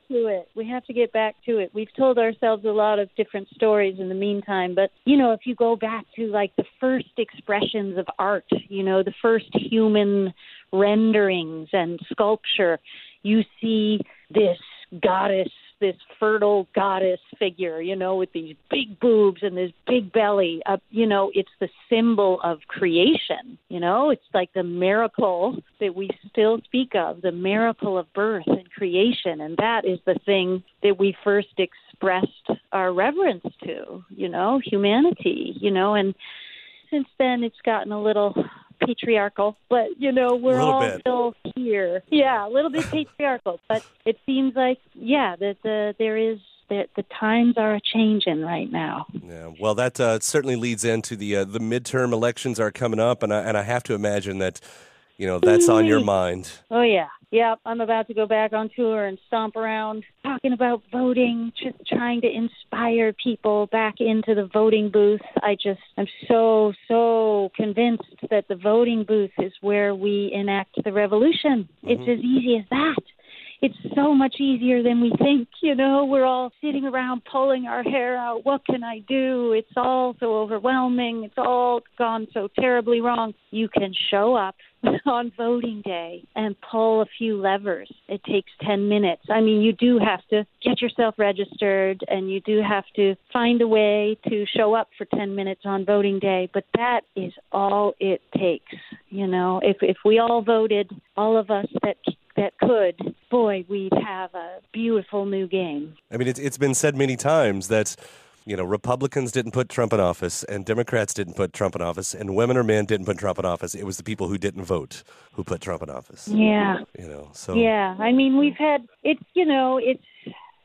to it. We have to get back to it. We've told ourselves a lot of different stories in the meantime, but you know, if you go back to like the first expressions of art, you know, the first human renderings and sculpture, you see this goddess, this fertile goddess figure, you know, with these big boobs and this big belly. Uh, you know, it's the symbol of creation. You know, it's like the miracle that we still speak of, the miracle of birth and creation. And that is the thing that we first expressed our reverence to, you know, humanity, you know, and since then it's gotten a little patriarchal, but you know, we're all bit. still here. Yeah, a little bit patriarchal, but it seems like yeah, that the there is that the times are a changing right now. Yeah, well, that uh, certainly leads into the uh, the midterm elections are coming up, and I, and I have to imagine that you know that's on your mind. Oh yeah. Yep, I'm about to go back on tour and stomp around talking about voting, just trying to inspire people back into the voting booth. I just I'm so so convinced that the voting booth is where we enact the revolution. It's mm-hmm. as easy as that. It's so much easier than we think, you know. We're all sitting around pulling our hair out. What can I do? It's all so overwhelming. It's all gone so terribly wrong. You can show up on voting day and pull a few levers. It takes 10 minutes. I mean, you do have to get yourself registered and you do have to find a way to show up for 10 minutes on voting day, but that is all it takes. You know, if if we all voted, all of us that that could, boy, we'd have a beautiful new game. I mean, it's it's been said many times that you know Republicans didn't put Trump in office, and Democrats didn't put Trump in office, and women or men didn't put Trump in office. It was the people who didn't vote who put Trump in office. Yeah. You know, so Yeah, I mean we've had it's you know it's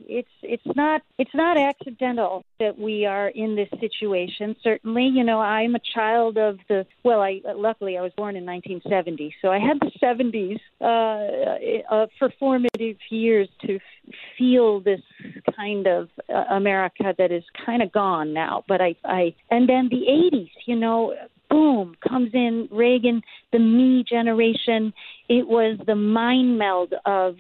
it's it's not it's not accidental that we are in this situation. Certainly, you know I'm a child of the well. I luckily I was born in 1970, so I had the 70s uh, uh, for formative years to f- feel this kind of uh, America that is kind of gone now. But I I and then the 80s, you know boom comes in Reagan, the me generation. It was the mind meld of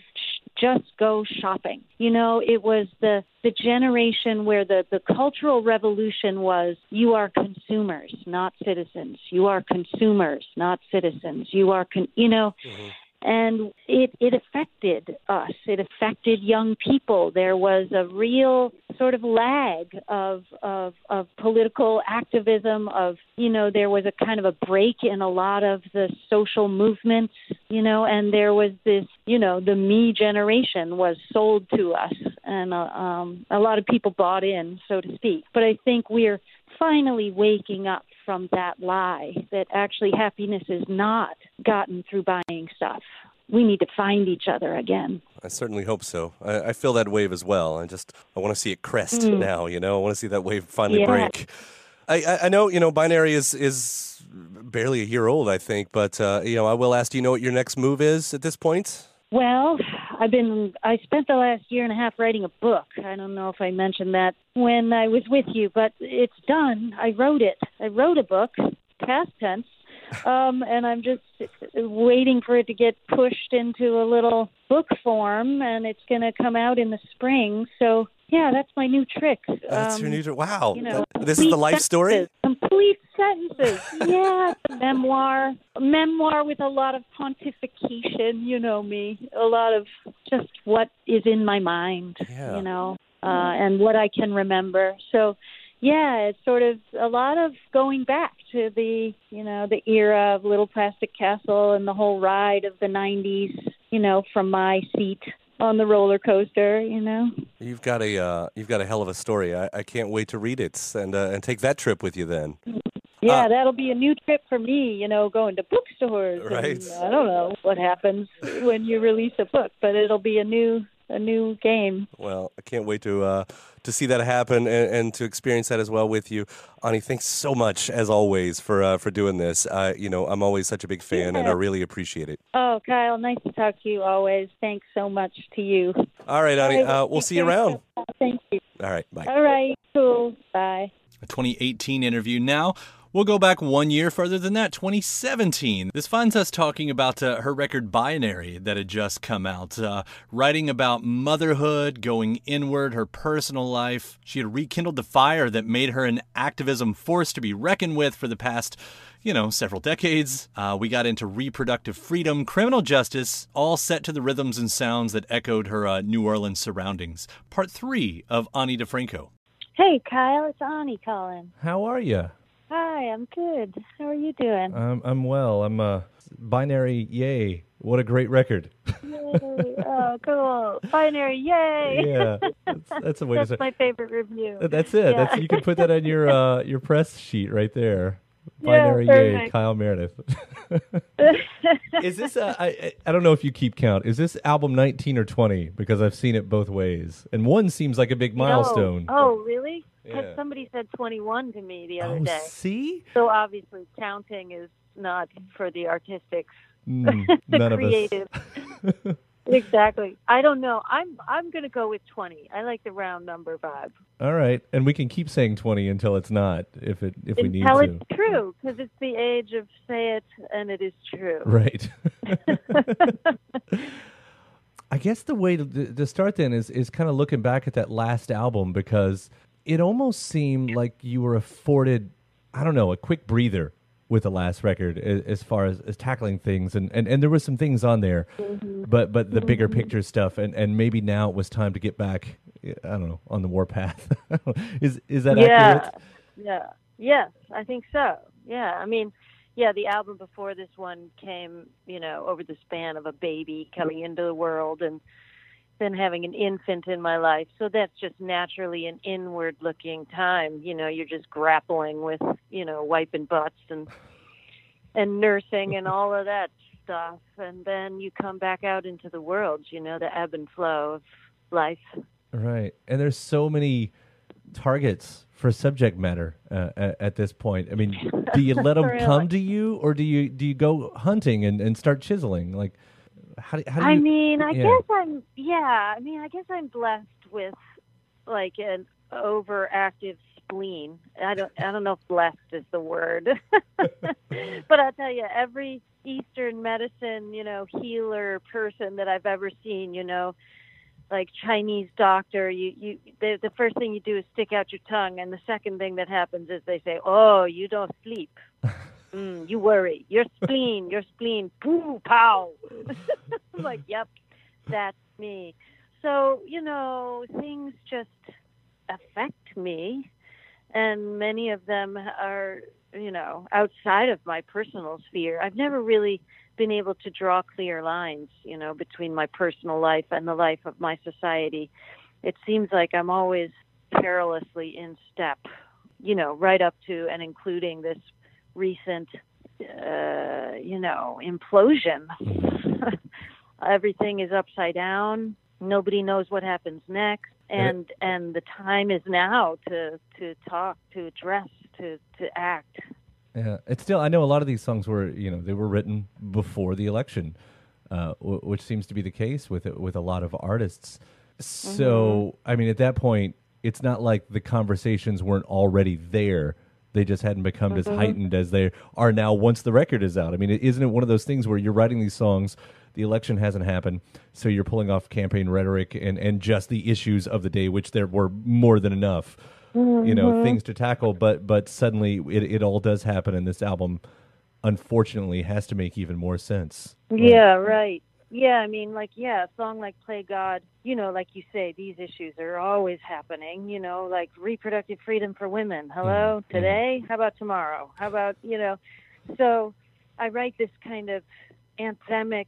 just go shopping. You know, it was the the generation where the the cultural revolution was you are consumers, not citizens. You are consumers, not citizens. You are con- you know mm-hmm. And it it affected us. It affected young people. There was a real sort of lag of of of political activism. Of you know, there was a kind of a break in a lot of the social movements. You know, and there was this you know the me generation was sold to us, and uh, um, a lot of people bought in, so to speak. But I think we're finally waking up from that lie that actually happiness is not gotten through buying stuff. We need to find each other again. I certainly hope so. I, I feel that wave as well. I just I want to see it crest Mm. now. You know, I want to see that wave finally Yeah. break. I, I, I know you know binary is is barely a year old. I think, but uh, you know I will ask. Do you know what your next move is at this point? Well, I've been I spent the last year and a half writing a book. I don't know if I mentioned that when I was with you, but it's done. I wrote it. I wrote a book, past tense. Um and I'm just waiting for it to get pushed into a little book form and it's going to come out in the spring. So, yeah, that's my new trick. That's Um, your new. Trick. Wow, you know, this is the life story. Complete sentences. yeah, it's a memoir. A memoir with a lot of pontification. You know me. A lot of just what is in my mind. Yeah. You know, uh, and what I can remember. So. Yeah, it's sort of a lot of going back to the, you know, the era of Little Plastic Castle and the whole ride of the 90s, you know, from my seat on the roller coaster, you know. You've got a uh, you've got a hell of a story. I, I can't wait to read it and uh, and take that trip with you then. Yeah, Uh, that'll be a new trip for me, you know, going to bookstores. and, Right. I don't know what happens when you release a book, but it'll be a new a new game. Well, I can't wait to uh, to see that happen and, and to experience that as well with you, Ani. Thanks so much as always for uh, for doing this. Uh, you know, I'm always such a big fan, and I really appreciate it. Oh, Kyle, nice to talk to you always. Thanks so much to you. All right, Ani. Uh, we'll see you around. Thank you. All right, bye. All right, cool. Bye. A 2018 interview now. We'll go back one year further than that, 2017. This finds us talking about uh, her record Binary that had just come out, uh, writing about motherhood, going inward, her personal life. She had rekindled the fire that made her an activism force to be reckoned with for the past, you know, several decades. Uh, we got into reproductive freedom, criminal justice, all set to the rhythms and sounds that echoed her uh, New Orleans surroundings. Part three of Ani DiFranco. Hey, Kyle, it's Ani calling. How are you? Hi, I'm good. How are you doing? I'm I'm well. I'm uh binary. Yay! What a great record. Yay. Oh, cool. Binary, yay. Yeah, that's, that's a way to That's my favorite review. That's it. Yeah. That's you can put that on your uh your press sheet right there. Yeah, Binary. yay! Kyle Meredith. Is this? Uh, I I- I don't know if you keep count. Is this album 19 or 20? Because I've seen it both ways, and one seems like a big milestone. Oh, oh really? 'Cause Yeah. somebody said 21 to me the other Oh, day. see? So obviously counting is not for the artistic, Mm, the none of us. creative. exactly. I don't know. I'm I'm going to go with 20. I like the round number vibe. All right, and we can keep saying 20 until it's not, if it if we need Until to. it's true, because it's the age of say it and it is true. Right. I guess the way to, to start then is is kind of looking back at that last album because it almost seemed like you were afforded, I don't know, a quick breather with the last record as, as far as, as tackling things and, and, and there was some things on there, mm-hmm. but but the bigger picture stuff and, and maybe now it was time to get back, I don't know, on the warpath. is is that yeah. accurate? Yeah. Yes, I think so. Yeah. I mean, yeah, the album before this one came, you know, over the span of a baby coming into the world and then having an infant in my life. So that's just naturally an inward looking time. You know, you're just grappling with, you know, wiping butts and and nursing and all of that stuff. And then you come back out into the world, you know, the ebb and flow of life. Right. And there's so many targets for subject matter uh, at, at this point. I mean, do you let them Really? come to you or do you do you go hunting and, and start chiseling? Like how do, how do I mean, I yeah. guess I'm yeah, I mean, I guess I'm blessed with like an overactive spleen. I don't I don't know if blessed is the word. but I'll tell you every eastern medicine, you know, healer person that I've ever seen, you know, like Chinese doctor, you you the, the first thing you do is stick out your tongue and the second thing that happens is they say, "Oh, you don't sleep." mm, you worry. Your spleen, your spleen, poo, pow. I'm like, yep, that's me. So, you know, things just affect me. And many of them are, you know, outside of my personal sphere. I've never really been able to draw clear lines, you know, between my personal life and the life of my society. It seems like I'm always perilously in step, you know, right up to and including this recent, uh, you know, implosion. Everything is upside down. Nobody knows what happens next, and and the time is now to to talk, to address, to to act. Yeah, it's still. I know a lot of these songs were, you know, they were written before the election, uh, w- which seems to be the case with with a lot of artists. So, I mean, at that point, it's not like the conversations weren't already there. They just hadn't become as Mhm. heightened as they are now once the record is out. I mean, isn't it one of those things where you're writing these songs, the election hasn't happened, so you're pulling off campaign rhetoric and, and just the issues of the day, which there were more than enough, you know, Mhm. things to tackle. But but suddenly it, it all does happen, and this album, unfortunately, has to make even more sense. Yeah, right. Yeah, I mean, like, yeah, a song like Play God, you know, like you say, these issues are always happening, you know, like reproductive freedom for women. Hello, mm-hmm. Mm-hmm. today? How about tomorrow? How about, you know, so I write this kind of anthemic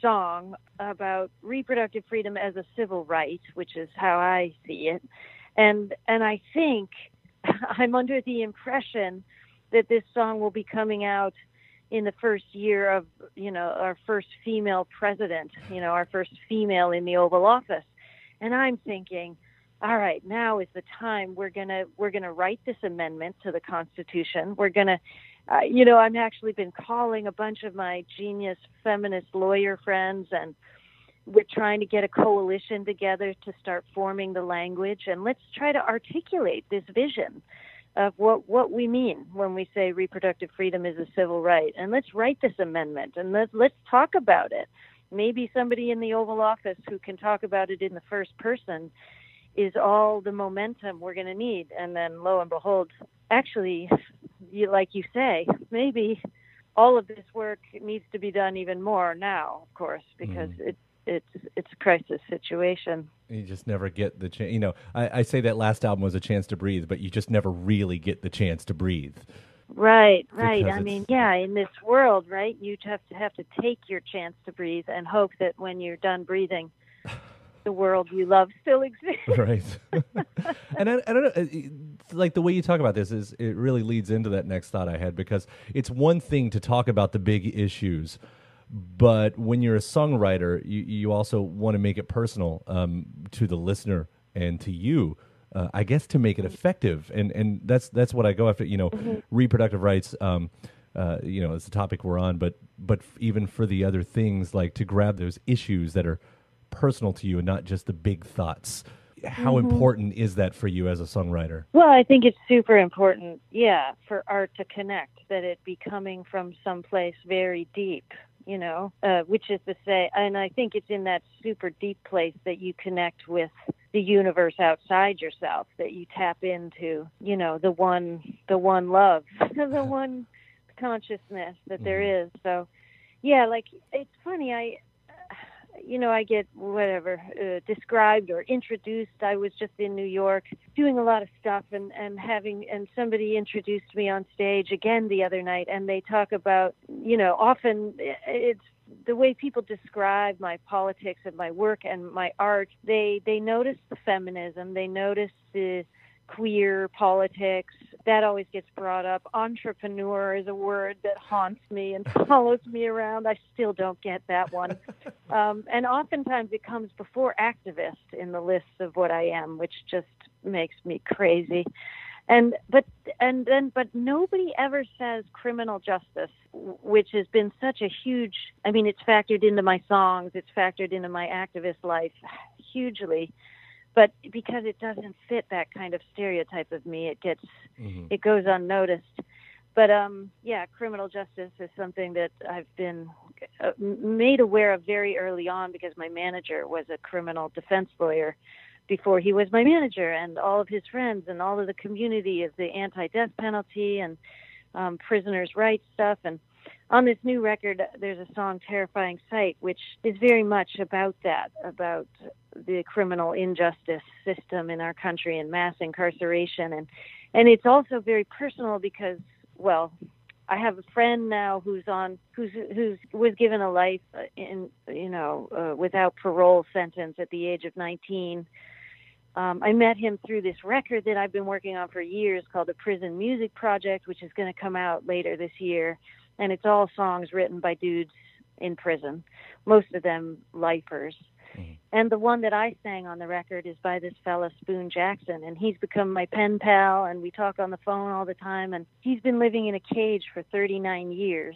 song about reproductive freedom as a civil right, which is how I see it. And and I think I'm under the impression that this song will be coming out in the first year of you know our first female president you know our first female in the oval office. And i'm thinking all right now is the time we're to we're to write this amendment to the constitution. We're to uh, you know I've actually been calling a bunch of my genius feminist lawyer friends and we're trying to get a coalition together to start forming the language. And let's try to articulate this vision of what what we mean when we say reproductive freedom is a civil right. And let's write this amendment and let's let's talk about it. Maybe somebody in the oval office who can talk about it in the first person is all the momentum we're going to need. And then lo and behold actually you like you say maybe all of this work needs to be done even more now of course because mm-hmm. it it's it's a crisis situation You just never get the chance. You know, I, I say that last album was a chance to breathe, but you just never really get the chance to breathe. Right, right. I mean, yeah, in this world, right, you have to have to take your chance to breathe and hope that when you're done breathing, the world you love still exists. right. and I, I don't know, like the way you talk about this is it really leads into that next thought I had because it's one thing to talk about the big issues, but when you're a songwriter, you, you also want to make it personal um, to the listener and to you. Uh, I guess to make it effective, and and that's that's what I go after. You know, Mhm. reproductive rights. Um, uh, you know, it's the topic we're on, but but f- even for the other things, like to grab those issues that are personal to you and not just the big thoughts. How Mhm. important is that for you as a songwriter? Well, I think it's super important, yeah, for art to connect, that it be coming from someplace very deep, you know, uh, which is to say, and I think it's in that super deep place that you connect with the universe outside yourself, that you tap into, you know, the one, the one love, the one consciousness that there is. So, yeah, like it's funny, I, you know, I get whatever uh, described or introduced. I was just in New York doing a lot of stuff, and and having and somebody introduced me on stage again the other night, and they talk about, you know, often it's the way people describe my politics and my work and my art. They they notice the feminism, they notice the queer politics that always gets brought up. Entrepreneur is a word that haunts me and follows me around. I still don't get that one. Um, and oftentimes it comes before activist in the list of what i am which just makes me crazy. And but and then but nobody ever says criminal justice which has been such a huge i mean it's factored into my songs. It's factored into my activist life hugely but because it doesn't fit that kind of stereotype of me it gets it goes unnoticed. But um yeah criminal justice is something that i've been uh, made aware of very early on because my manager was a criminal defense lawyer before he was my manager. And all of his friends and all of the community of the anti-death penalty and um, prisoners' rights stuff. And on this new record, there's a song, Terrifying Sight, which is very much about that, about the criminal injustice system in our country and mass incarceration. And, and it's also very personal because, well, I have a friend now who's on who's who's was given a life in you know uh, without parole sentence at the age of 19. Um, I met him through this record that I've been working on for years called the Prison Music Project, which is going to come out later this year, and it's all songs written by dudes in prison, most of them lifers. And the one that I sang on the record is by this fella Spoon Jackson, and he's become my pen pal, and we talk on the phone all the time. And he's been living in a cage for 39 years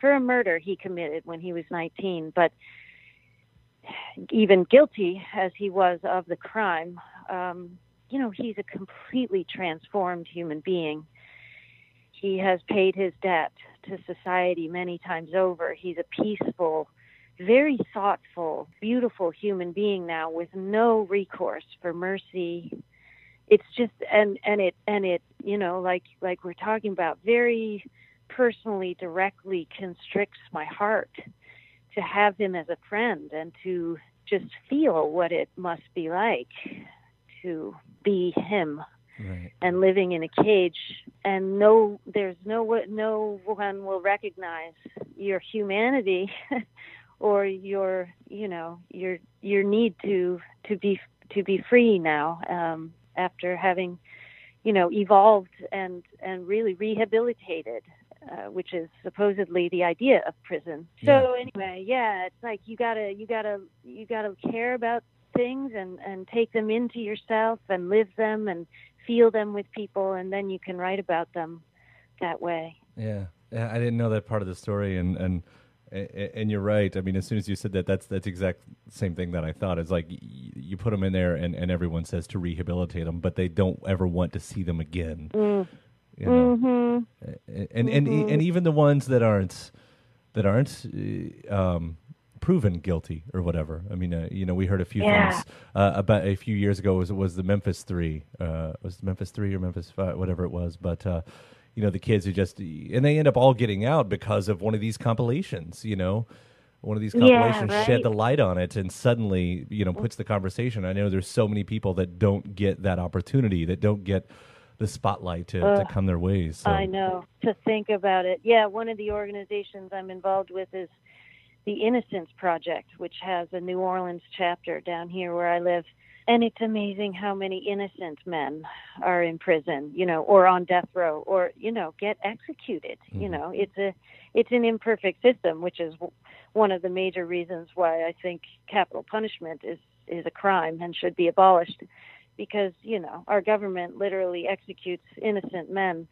for a murder he committed when he was 19. But even guilty as he was of the crime, um, you know, he's a completely transformed human being. He has paid his debt to society many times over. He's a peaceful very thoughtful, beautiful human being now with no recourse for mercy. It's just and and it and it you know like like we're talking about very personally directly constricts my heart to have him as a friend and to just feel what it must be like to be him Right. and living in a cage and no there's no no one will recognize your humanity or your you know your your need to to be to be free now um, after having you know evolved and and really rehabilitated uh, which is supposedly the idea of prison so anyway yeah it's like you gotta you gotta you gotta care about things and and take them into yourself and live them and feel them with people and then you can write about them that way Yeah, yeah. I didn't know that part of the story, and and and you're right. I mean, as soon as you said that, that's that's exact same thing that I thought. Is like y- you put them in there, and, and everyone says to rehabilitate them, but they don't ever want to see them again. mm. You know? hmm and and Mhm. and even the ones that aren't that aren't um, proven guilty or whatever. I mean, uh, you know, we heard a few Yeah. things uh, about a few years ago. Was was the Memphis Three? Uh, was Memphis Three or Memphis Five? Whatever it was, but. Uh, you know the kids who just and they end up all getting out because of one of these compilations you know one of these Yeah, compilations shed the light on it and suddenly you know puts the conversation i know there's so many people that don't get that opportunity that don't get the spotlight to, to come their ways so I know to think about it. Yeah, one of the organizations I'm involved with is the Innocence Project, which has a New Orleans chapter down here where I live. And it's amazing how many innocent men are in prison, you know, or on death row, or you know, get executed. You mm-hmm. know, it's a it's an imperfect system, which is w- one of the major reasons why I think capital punishment is is a crime and should be abolished because you know our government literally executes innocent men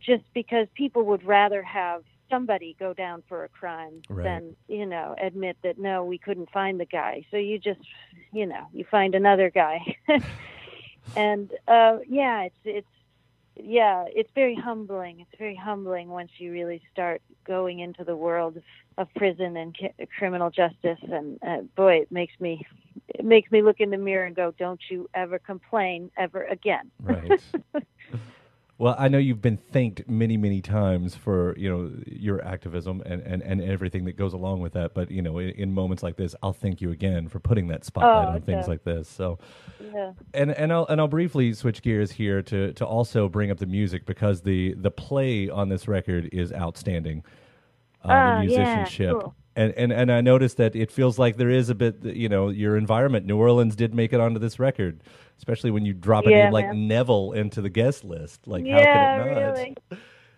just because people would rather have somebody go down for a crime Right. than you know admit that no we couldn't find the guy. So you just you know you find another guy. And uh yeah it's it's yeah it's very humbling. It's very humbling once you really start going into the world of, of prison and ki- criminal justice. And uh, boy it makes me it makes me look in the mirror and go don't you ever complain ever again. Right well i know you've been thanked many many times for you know your activism and, and, and everything that goes along with that but you know in, in moments like this i'll thank you again for putting that spotlight Oh, on things like this so yeah and and I'll and I'll briefly switch gears here to to also bring up the music because the the play on this record is outstanding. Uh, Ah, the yeah, musicianship. cool. And, and and I noticed that it feels like there is a bit, you know, your environment. New Orleans did make it onto this record, especially when you drop a Yeah, name like man. Neville into the guest list. Like, yeah how could it not? really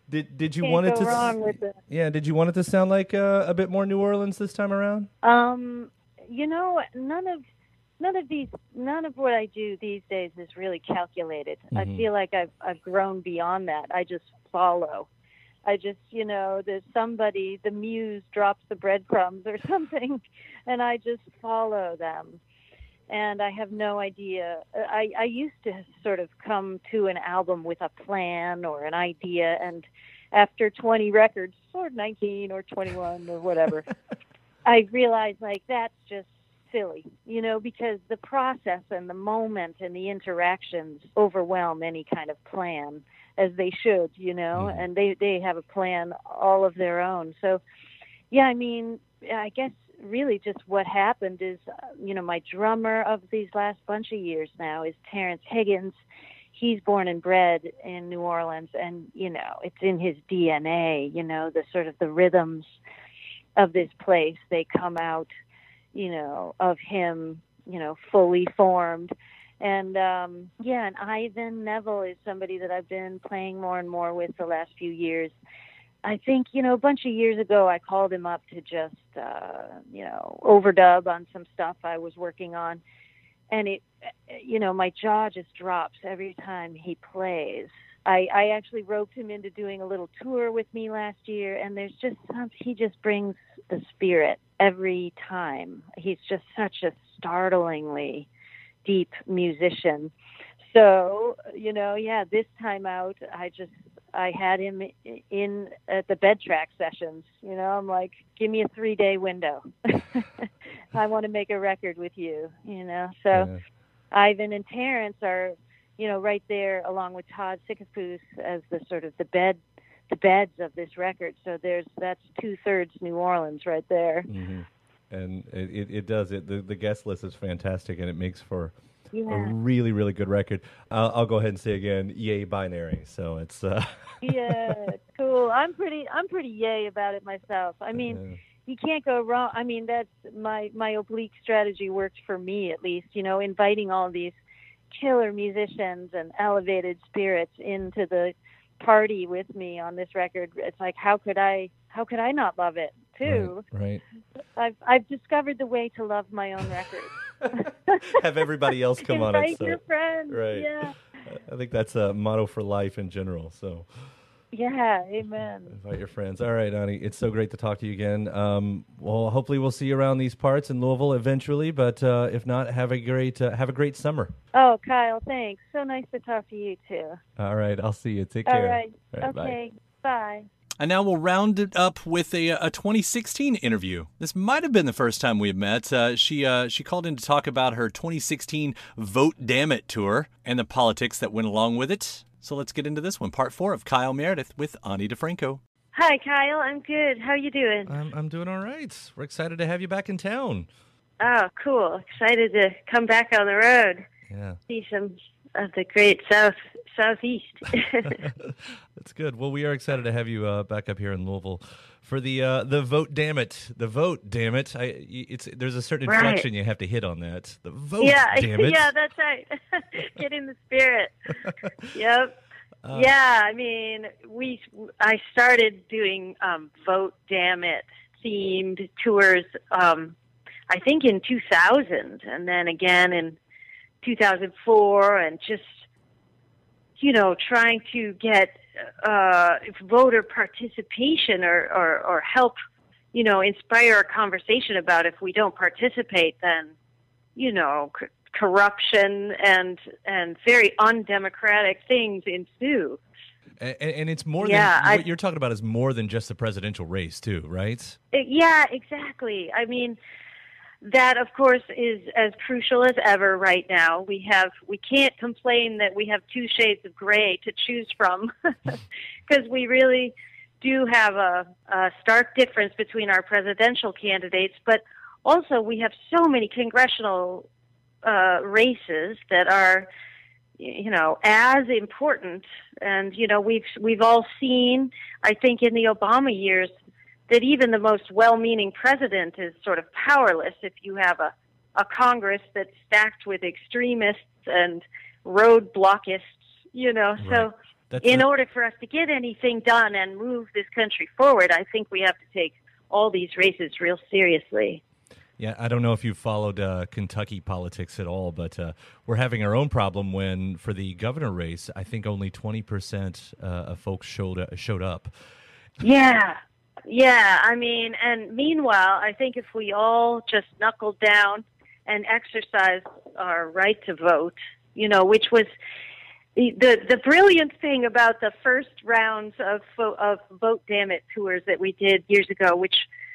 Did did you Can't want it to? wrong. Yeah, did you want it to sound like uh, a bit more New Orleans this time around? Um, you know, none of none of these none of what I do these days is really calculated. I Mhm. feel like I've I've grown beyond that. I just follow. I just, you know, there's somebody, the muse drops the breadcrumbs or something, and I just follow them. And I have no idea. I, I used to sort of come to an album with a plan or an idea, and after 20 records, or 19 or 21 or whatever, I realized like that's just silly, you know, because the process and the moment and the interactions overwhelm any kind of plan, as they should, you know, Mm-hmm. and they they have a plan all of their own. So, yeah, I mean, I guess really just what happened is, uh, you know, my drummer of these last bunch of years now is Terence Higgins. He's born and bred in New Orleans, and you know, it's in his DNA. You know, the sort of the rhythms of this place they come out you know of him you know fully formed and um yeah and ivan neville is somebody that i've been playing more and more with the last few years. I think you know a bunch of years ago i called him up to just uh you know overdub on some stuff i was working on. And it you know my jaw just drops every time he plays. I, I actually roped him into doing a little tour with me last year, and there's just some, he just brings the spirit every time. He's just such a startlingly deep musician. So, you know, yeah, this time out, I just, I had him in at the bed track sessions. You know, I'm like, give me a three day window. I want to make a record with you, you know. So, Ivan and Terence are you know, right there along with Todd Sickafoose as the sort of the bed, the beds of this record. So there's that's two thirds New Orleans right there. hmm And it, it, it does it. The, the guest list is fantastic, and it makes for Yeah. a really really good record. I'll, I'll go ahead and say again, yay binary. So it's uh, yeah, cool. I'm pretty, I'm pretty yay about it myself. I mean, you can't go wrong. I mean, that's my my oblique strategy worked for me at least. You know, inviting all these killer musicians and elevated spirits into the party with me on this record. It's like how could I how could I not love it too? right. I've I've discovered the way to love my own record. Have everybody else come on Invite it. So, your friends. Right. Yeah. I think that's a motto for life in general. So Yeah, amen. invite your friends. All right, Ani, it's so great to talk to you again. Um, well, hopefully we'll see you around these parts in Louisville eventually. But uh, if not, have a great uh, have a great summer. Oh, Kyle, thanks. So nice to talk to you too. All right, I'll see you. Take All care. right. All right, bye. okay. Bye. And now we'll round it up with a, a 2016 interview. This might have been the first time we have met. Uh, she uh, she called in to talk about her 2016 Vote Damn It tour and the politics that went along with it. So let's get into this one, part four of Kyle Meredith with Ani DiFranco. Hi, Kyle. I'm good. How you doing? I'm I'm doing all right. We're excited to have you back in town. Oh, cool. Excited to come back on the road. Yeah. See some of the great south southeast. That's good. Well, we are excited to have you uh, back up here in Louisville for the uh, the vote. Damn it, the vote. Damn it. I, it's there's a certain Right. you have to hit on that. The vote. yeah, Damn it. yeah, that's right. Get in the spirit. yep. Uh, yeah, I mean, we I started doing um, vote damn it themed tours. Um, I think in 2000, and then again in 2004, and just you know trying to get uh, voter participation or, or or help you know inspire a conversation about if we don't participate, then you know. c- corruption and and very undemocratic things ensue. And, and it's more Yeah, than I- what you're talking about is more than just the presidential race, too, right? Uh, Yeah, exactly. I mean, that of course is as crucial as ever right now. We have we can't complain that we have two shades of gray to choose from because we really do have a, a stark difference between our presidential candidates, but also we have so many congressional uh, races that are you know as important and you know we've we've all seen i think in the obama years that even the most well-meaning president is sort of powerless if you have a a congress that's stacked with extremists and roadblockists you know so That's in a- order for us to get anything done and move this country forward i think we have to take all these races real seriously Yeah, I don't know if you've followed uh, Kentucky politics at all, but uh, we're having our own problem when, for the governor race, I think only 20% uh, of folks showed, uh, showed up. Yeah. Yeah. I mean, and meanwhile, I think if we all just knuckled down and exercised our right to vote, you know, which was the the, brilliant thing about the first rounds of of vote damn it tours that we did years ago, which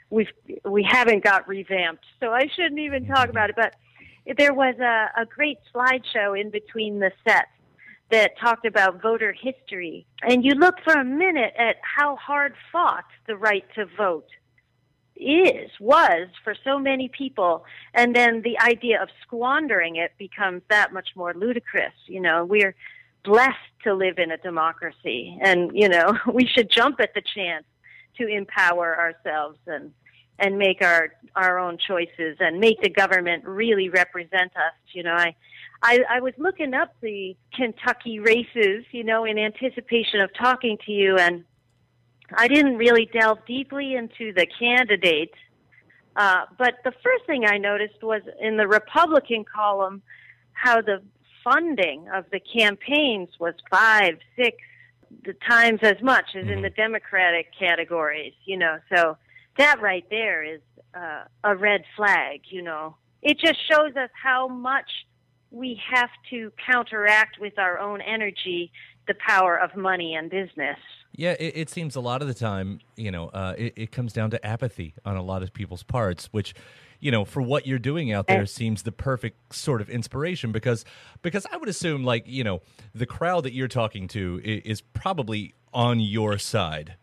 we've we haven't got revamped, so I shouldn't even talk about it. But there was a, a great slideshow in between the sets that talked about voter history, and you look for a minute at how hard fought the right to vote is was for so many people. And then the idea of squandering it becomes that much more ludicrous. You know we're blessed to live in a democracy and you know we should jump at the chance to empower ourselves and and make our our own choices and make the government really represent us. You know i I, I was looking up the Kentucky races, you know, in anticipation of talking to you, and I didn't really delve deeply into the candidates. Uh, but the first thing I noticed was in the Republican column how the funding of the campaigns was five, six the times as much as in the Democratic categories, you know. So that right there is uh, a red flag, you know. It just shows us how much we have to counteract with our own energy the power of money and business. Yeah, it, it seems a lot of the time, you know, uh, it, it comes down to apathy on a lot of people's parts, which you know for what you're doing out there seems the perfect sort of inspiration because because I would assume like you know the crowd that you're talking to is, is probably on your side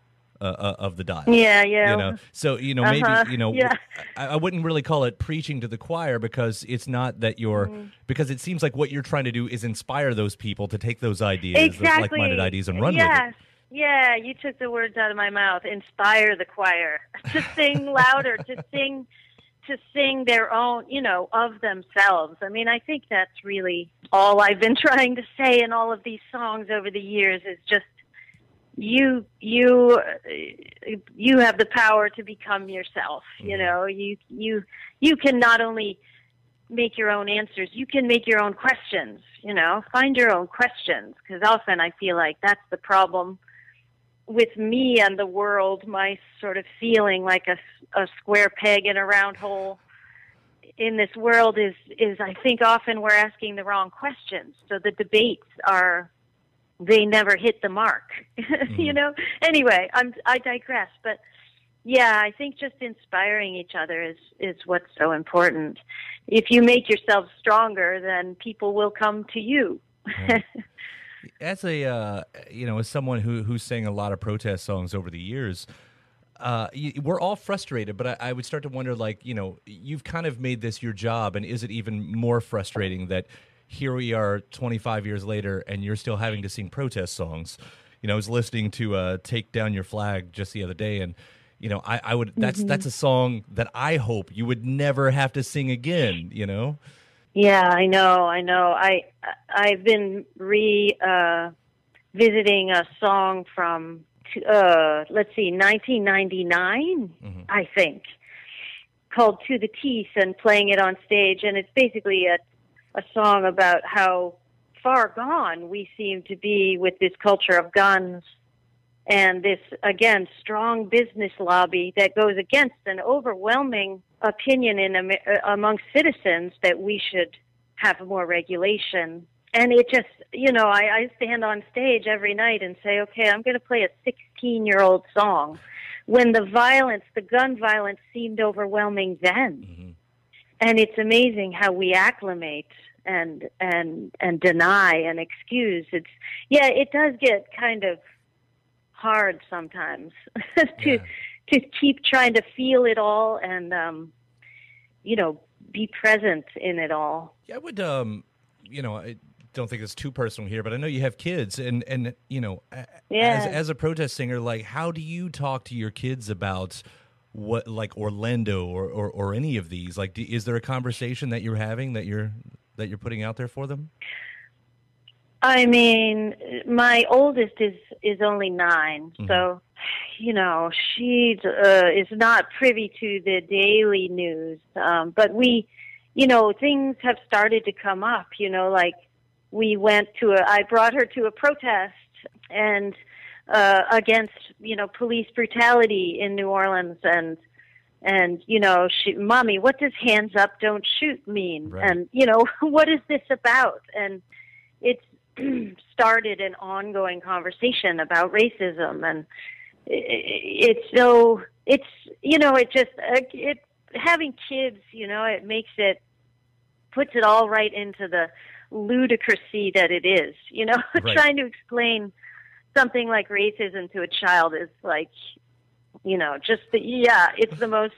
uh, uh, of the dial. Yeah, yeah. You know, so you know Uh-huh, maybe you know yeah. I, I wouldn't really call it preaching to the choir because it's not that you're Mm-hmm. because it seems like what you're trying to do is inspire those people to take those ideas, those exactly. like-minded ideas, and run with it. yes. Yeah, you took the words out of my mouth. Inspire the choir to sing louder, to sing to sing their own, you know, of themselves. I mean, I think that's really all I've been trying to say in all of these songs over the years is just you you you have the power to become yourself you mm-hmm. know? You you you can not only make your own answers you can make your own questions you know? Find your own questions because often i feel like that's the problem with me and the world my sort of feeling like a, a square peg in a round hole in this world is is i think often we're asking the wrong questions. So the debates are they never hit the mark you know? Anyway i'm i digress but yeah i think just inspiring each other is is what's so important. If you make yourself stronger then people will come to you. As a uh, you know as someone who who sang a lot of protest songs over the years uh, we're all frustrated but I, I would start to wonder like you know you've kind of made this your job and is it even more frustrating that here we are 25 years later and you're still having to sing protest songs you know i was listening to uh, take down your flag just the other day and you know i, I would that's Mhm. that's a song that i hope you would never have to sing again you know Yeah, I know, I know. I I've been re uh, visiting a song from uh, let's see, 1999, I think, called "To the Teeth" and playing it on stage, and it's basically a a song about how far gone we seem to be with this culture of guns and this again strong business lobby that goes against an overwhelming opinion in uh, among citizens that we should have more regulation. And it just you know I, I stand on stage every night and say okay i'm going to play a 16 year old song when the violence the gun violence seemed overwhelming then and it's amazing how we acclimate and and and deny and excuse it's yeah it does get kind of hard sometimes to to keep trying to feel it all and um you know be present in it all Yeah, I would. Um, you know, I don't think it's too personal here, but I know you have kids, and and you know, Yeah. as as a protest singer, like, how do you talk to your kids about what, like Orlando or or, or any of these? Like, do, is there a conversation that you're having that you're that you're putting out there for them? I mean, my oldest is is only 9 so you know she uh, is not privy to the daily news. Um, but we, you know, things have started to come up. You know, like we went to a, I brought her to a protest and uh, against you know police brutality in New Orleans and. And you know, she, mommy, what does "hands up, don't shoot" mean? And you know, what is this about? And it's started an ongoing conversation about racism and it, it's so it's you know it just uh, it having kids you know it makes it puts it all right into the ludicrousy that it is you know Right. trying to explain something like racism to a child is like you know just the yeah it's the most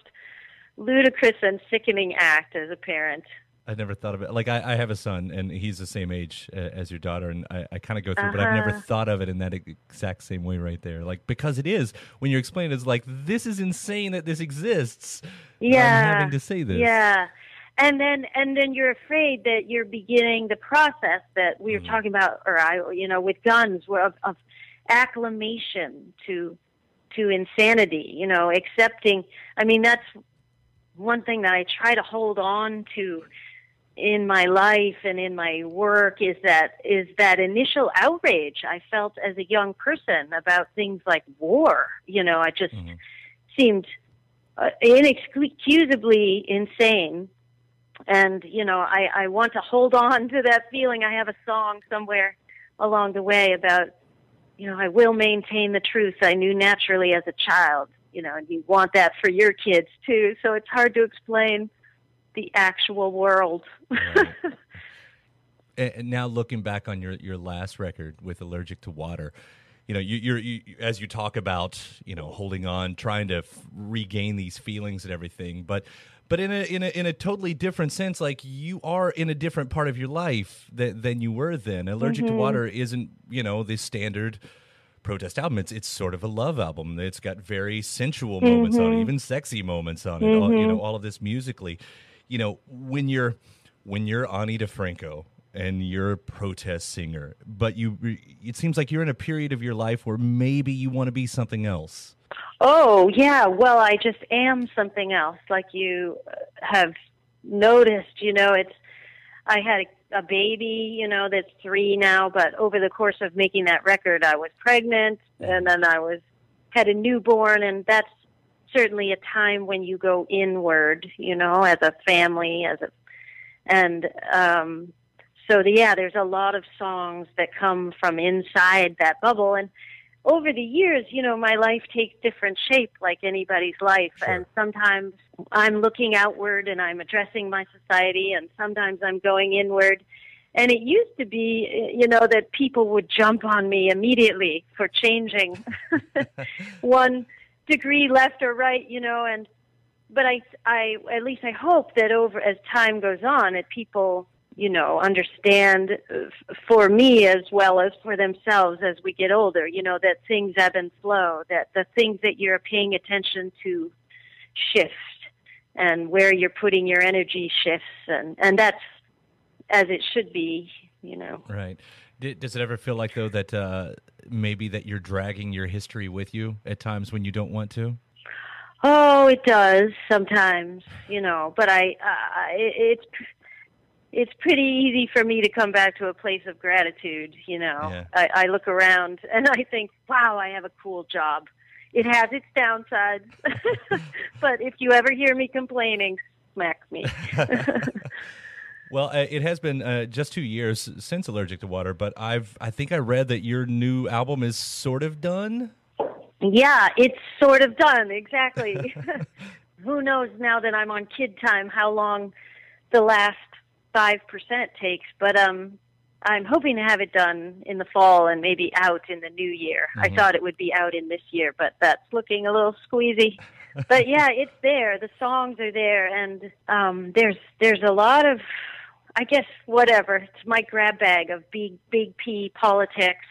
ludicrous and sickening act as a parent I never thought of it. Like I, I have a son, and he's the same age uh, as your daughter, and I, I kind of go through, but I've never Uh-huh. thought of it in that exact same way right there. Like because it is when you're explaining, it's like this is insane that this exists. yeah I'm having to say this. yeah and then and then you're afraid that you're beginning the process that we were Mm-hmm. talking about or i you know with guns where of, of acclimation to to insanity you know accepting i mean that's one thing that i try to hold on to in my life and in my work is that is that initial outrage I felt as a young person about things like war. You know, I just seemed uh, inexcusably insane. And you know, I, I want to hold on to that feeling. I have a song somewhere along the way about, you know, I will maintain the truth I knew naturally as a child. You know, and you want that for your kids too. So it's hard to explain the actual world. And and now looking back on your, your last record with Allergic to Water, you know, you, you're you, as you talk about, you know, holding on, trying to f- regain these feelings and everything, but but in a in a in a totally different sense, like you are in a different part of your life than than you were then. Allergic to Mhm. Water isn't you know the standard protest album. It's it's sort of a love album. It's got very sensual moments on it, Mhm. even sexy moments on it. All, you know, all of this musically. You know, when you're when you're Ani DiFranco and you're a protest singer, but you it seems like you're in a period of your life where maybe you want to be something else. Oh, yeah. Well, I just am something else, like you have noticed. You know, it's, I had a, a baby, you know, that's three now, but over the course of making that record, I was pregnant and then I was, had a newborn, and that's certainly a time when you go inward, you know, as a family, as a, and, um, so the, yeah, there's a lot of songs that come from inside that bubble, and over the years, you know, my life takes different shape like anybody's life. And sometimes I'm looking outward and I'm addressing my society, and sometimes I'm going inward. And it used to be, you know, that people would jump on me immediately for changing one degree left or right, you know, and but I, I, at least I hope that over as time goes on, that people, you know, understand uh, for me as well as for themselves as we get older, you know, that things ebb and flow, that the things that you're paying attention to shift and where you're putting your energy shifts and, and that's as it should be, you know. Right. Does it ever feel like though that uh, maybe that you're dragging your history with you at times when you don't want to? Oh, it does sometimes, you know. But I, uh, it, it's it's pretty easy for me to come back to a place of gratitude. You know, Yeah. I, I look around and I think, wow, I have a cool job. It has its downsides, but if you ever hear me complaining, smack me. Well, uh, it has been uh, just two years since Allergic to Water, but I've I think I read that your new album is sort of done. Yeah, it's sort of done, exactly. Who knows now that I'm on kid time how long the last 5% takes, but um I'm hoping to have it done in the fall and maybe out in the new year. I Mhm. thought it would be out in this year, but that's looking a little squeezy. but yeah, it's there. The songs are there and um there's there's a lot of I guess whatever. It's my grab bag of big big P politics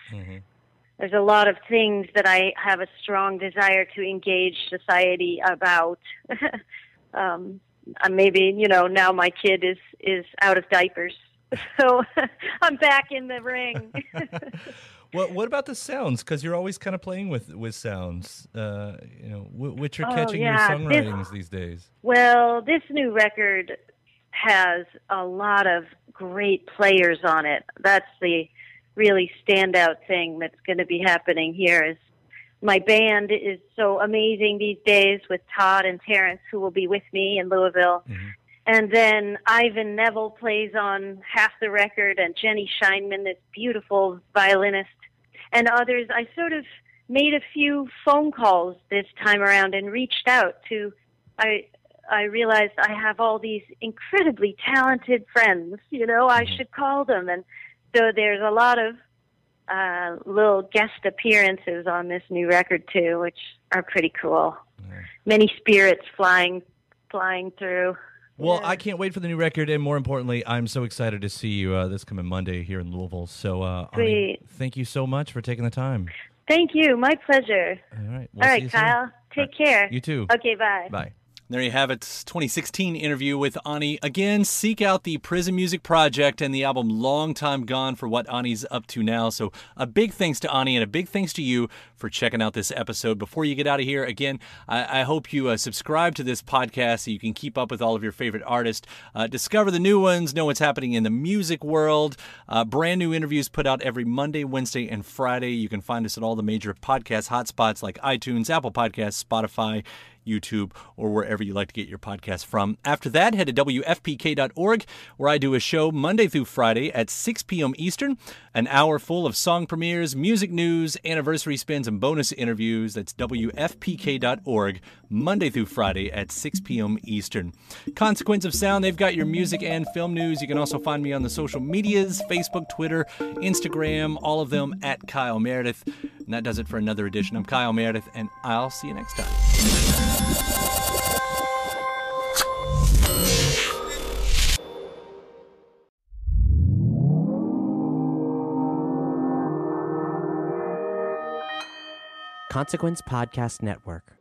there's a lot of things that I have a strong desire to engage society about. um, uh, maybe you know now my kid is is out of diapers, so I'm back in the ring. Well, what about the sounds? Because you're always kind of playing with with sounds. Uh, you know, wh- which are Oh, catching yeah, your this- songwritings these days. well, this new record has a lot of great players on it. That's the really standout thing that's going to be happening here is my band is so amazing these days with Todd and Terence who will be with me in Louisville. Mm-hmm. And then Ivan Neville plays on half the record and Jenny Scheinman, this beautiful violinist and others. I sort of made a few phone calls this time around and reached out to I I realized I have all these incredibly talented friends, you know, I mm-hmm. should call them and so there's a lot of uh little guest appearances on this new record too, which are pretty cool. Many spirits flying flying through. Well, I can't wait for the new record, and more importantly, I'm so excited to see you uh, this coming Monday here in Louisville. So, uh, Ani, Sweet. thank you so much for taking the time. Thank you. My pleasure. All right. We'll All see right, you soon. Kyle. Take care. You too. Okay, bye. Bye. There you have it. 2016 interview with Ani. Again, seek out the Prison Music Project and the album Long Time Gone for what Ani's up to now. So, a big thanks to Ani and a big thanks to you for checking out this episode. Before you get out of here, again, I, I hope you uh, subscribe to this podcast so you can keep up with all of your favorite artists, uh, discover the new ones, know what's happening in the music world. Uh, brand new interviews put out every Monday, Wednesday, and Friday. You can find us at all the major podcast hotspots like iTunes, Apple Podcasts, Spotify. YouTube, or wherever you like to get your podcast from. After that, head to WFPK.org, where I do a show Monday through Friday at 6 p.m. Eastern, an hour full of song premieres, music news, anniversary spins, and bonus interviews. That's WFPK.org, Monday through Friday at 6 p.m. Eastern. Consequence of Sound, they've got your music and film news. You can also find me on the social medias Facebook, Twitter, Instagram, all of them at Kyle Meredith. And that does it for another edition. I'm Kyle Meredith, and I'll see you next time. Consequence Podcast Network.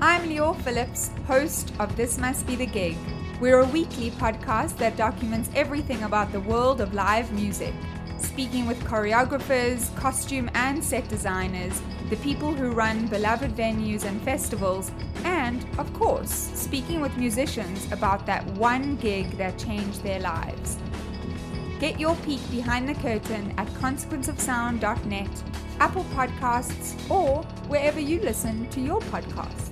I'm Leo Phillips, host of This Must Be the Gig. We're a weekly podcast that documents everything about the world of live music, speaking with choreographers, costume and set designers, the people who run beloved venues and festivals, and, of course, speaking with musicians about that one gig that changed their lives. Get your peek behind the curtain at consequenceofsound.net, Apple Podcasts, or wherever you listen to your podcasts.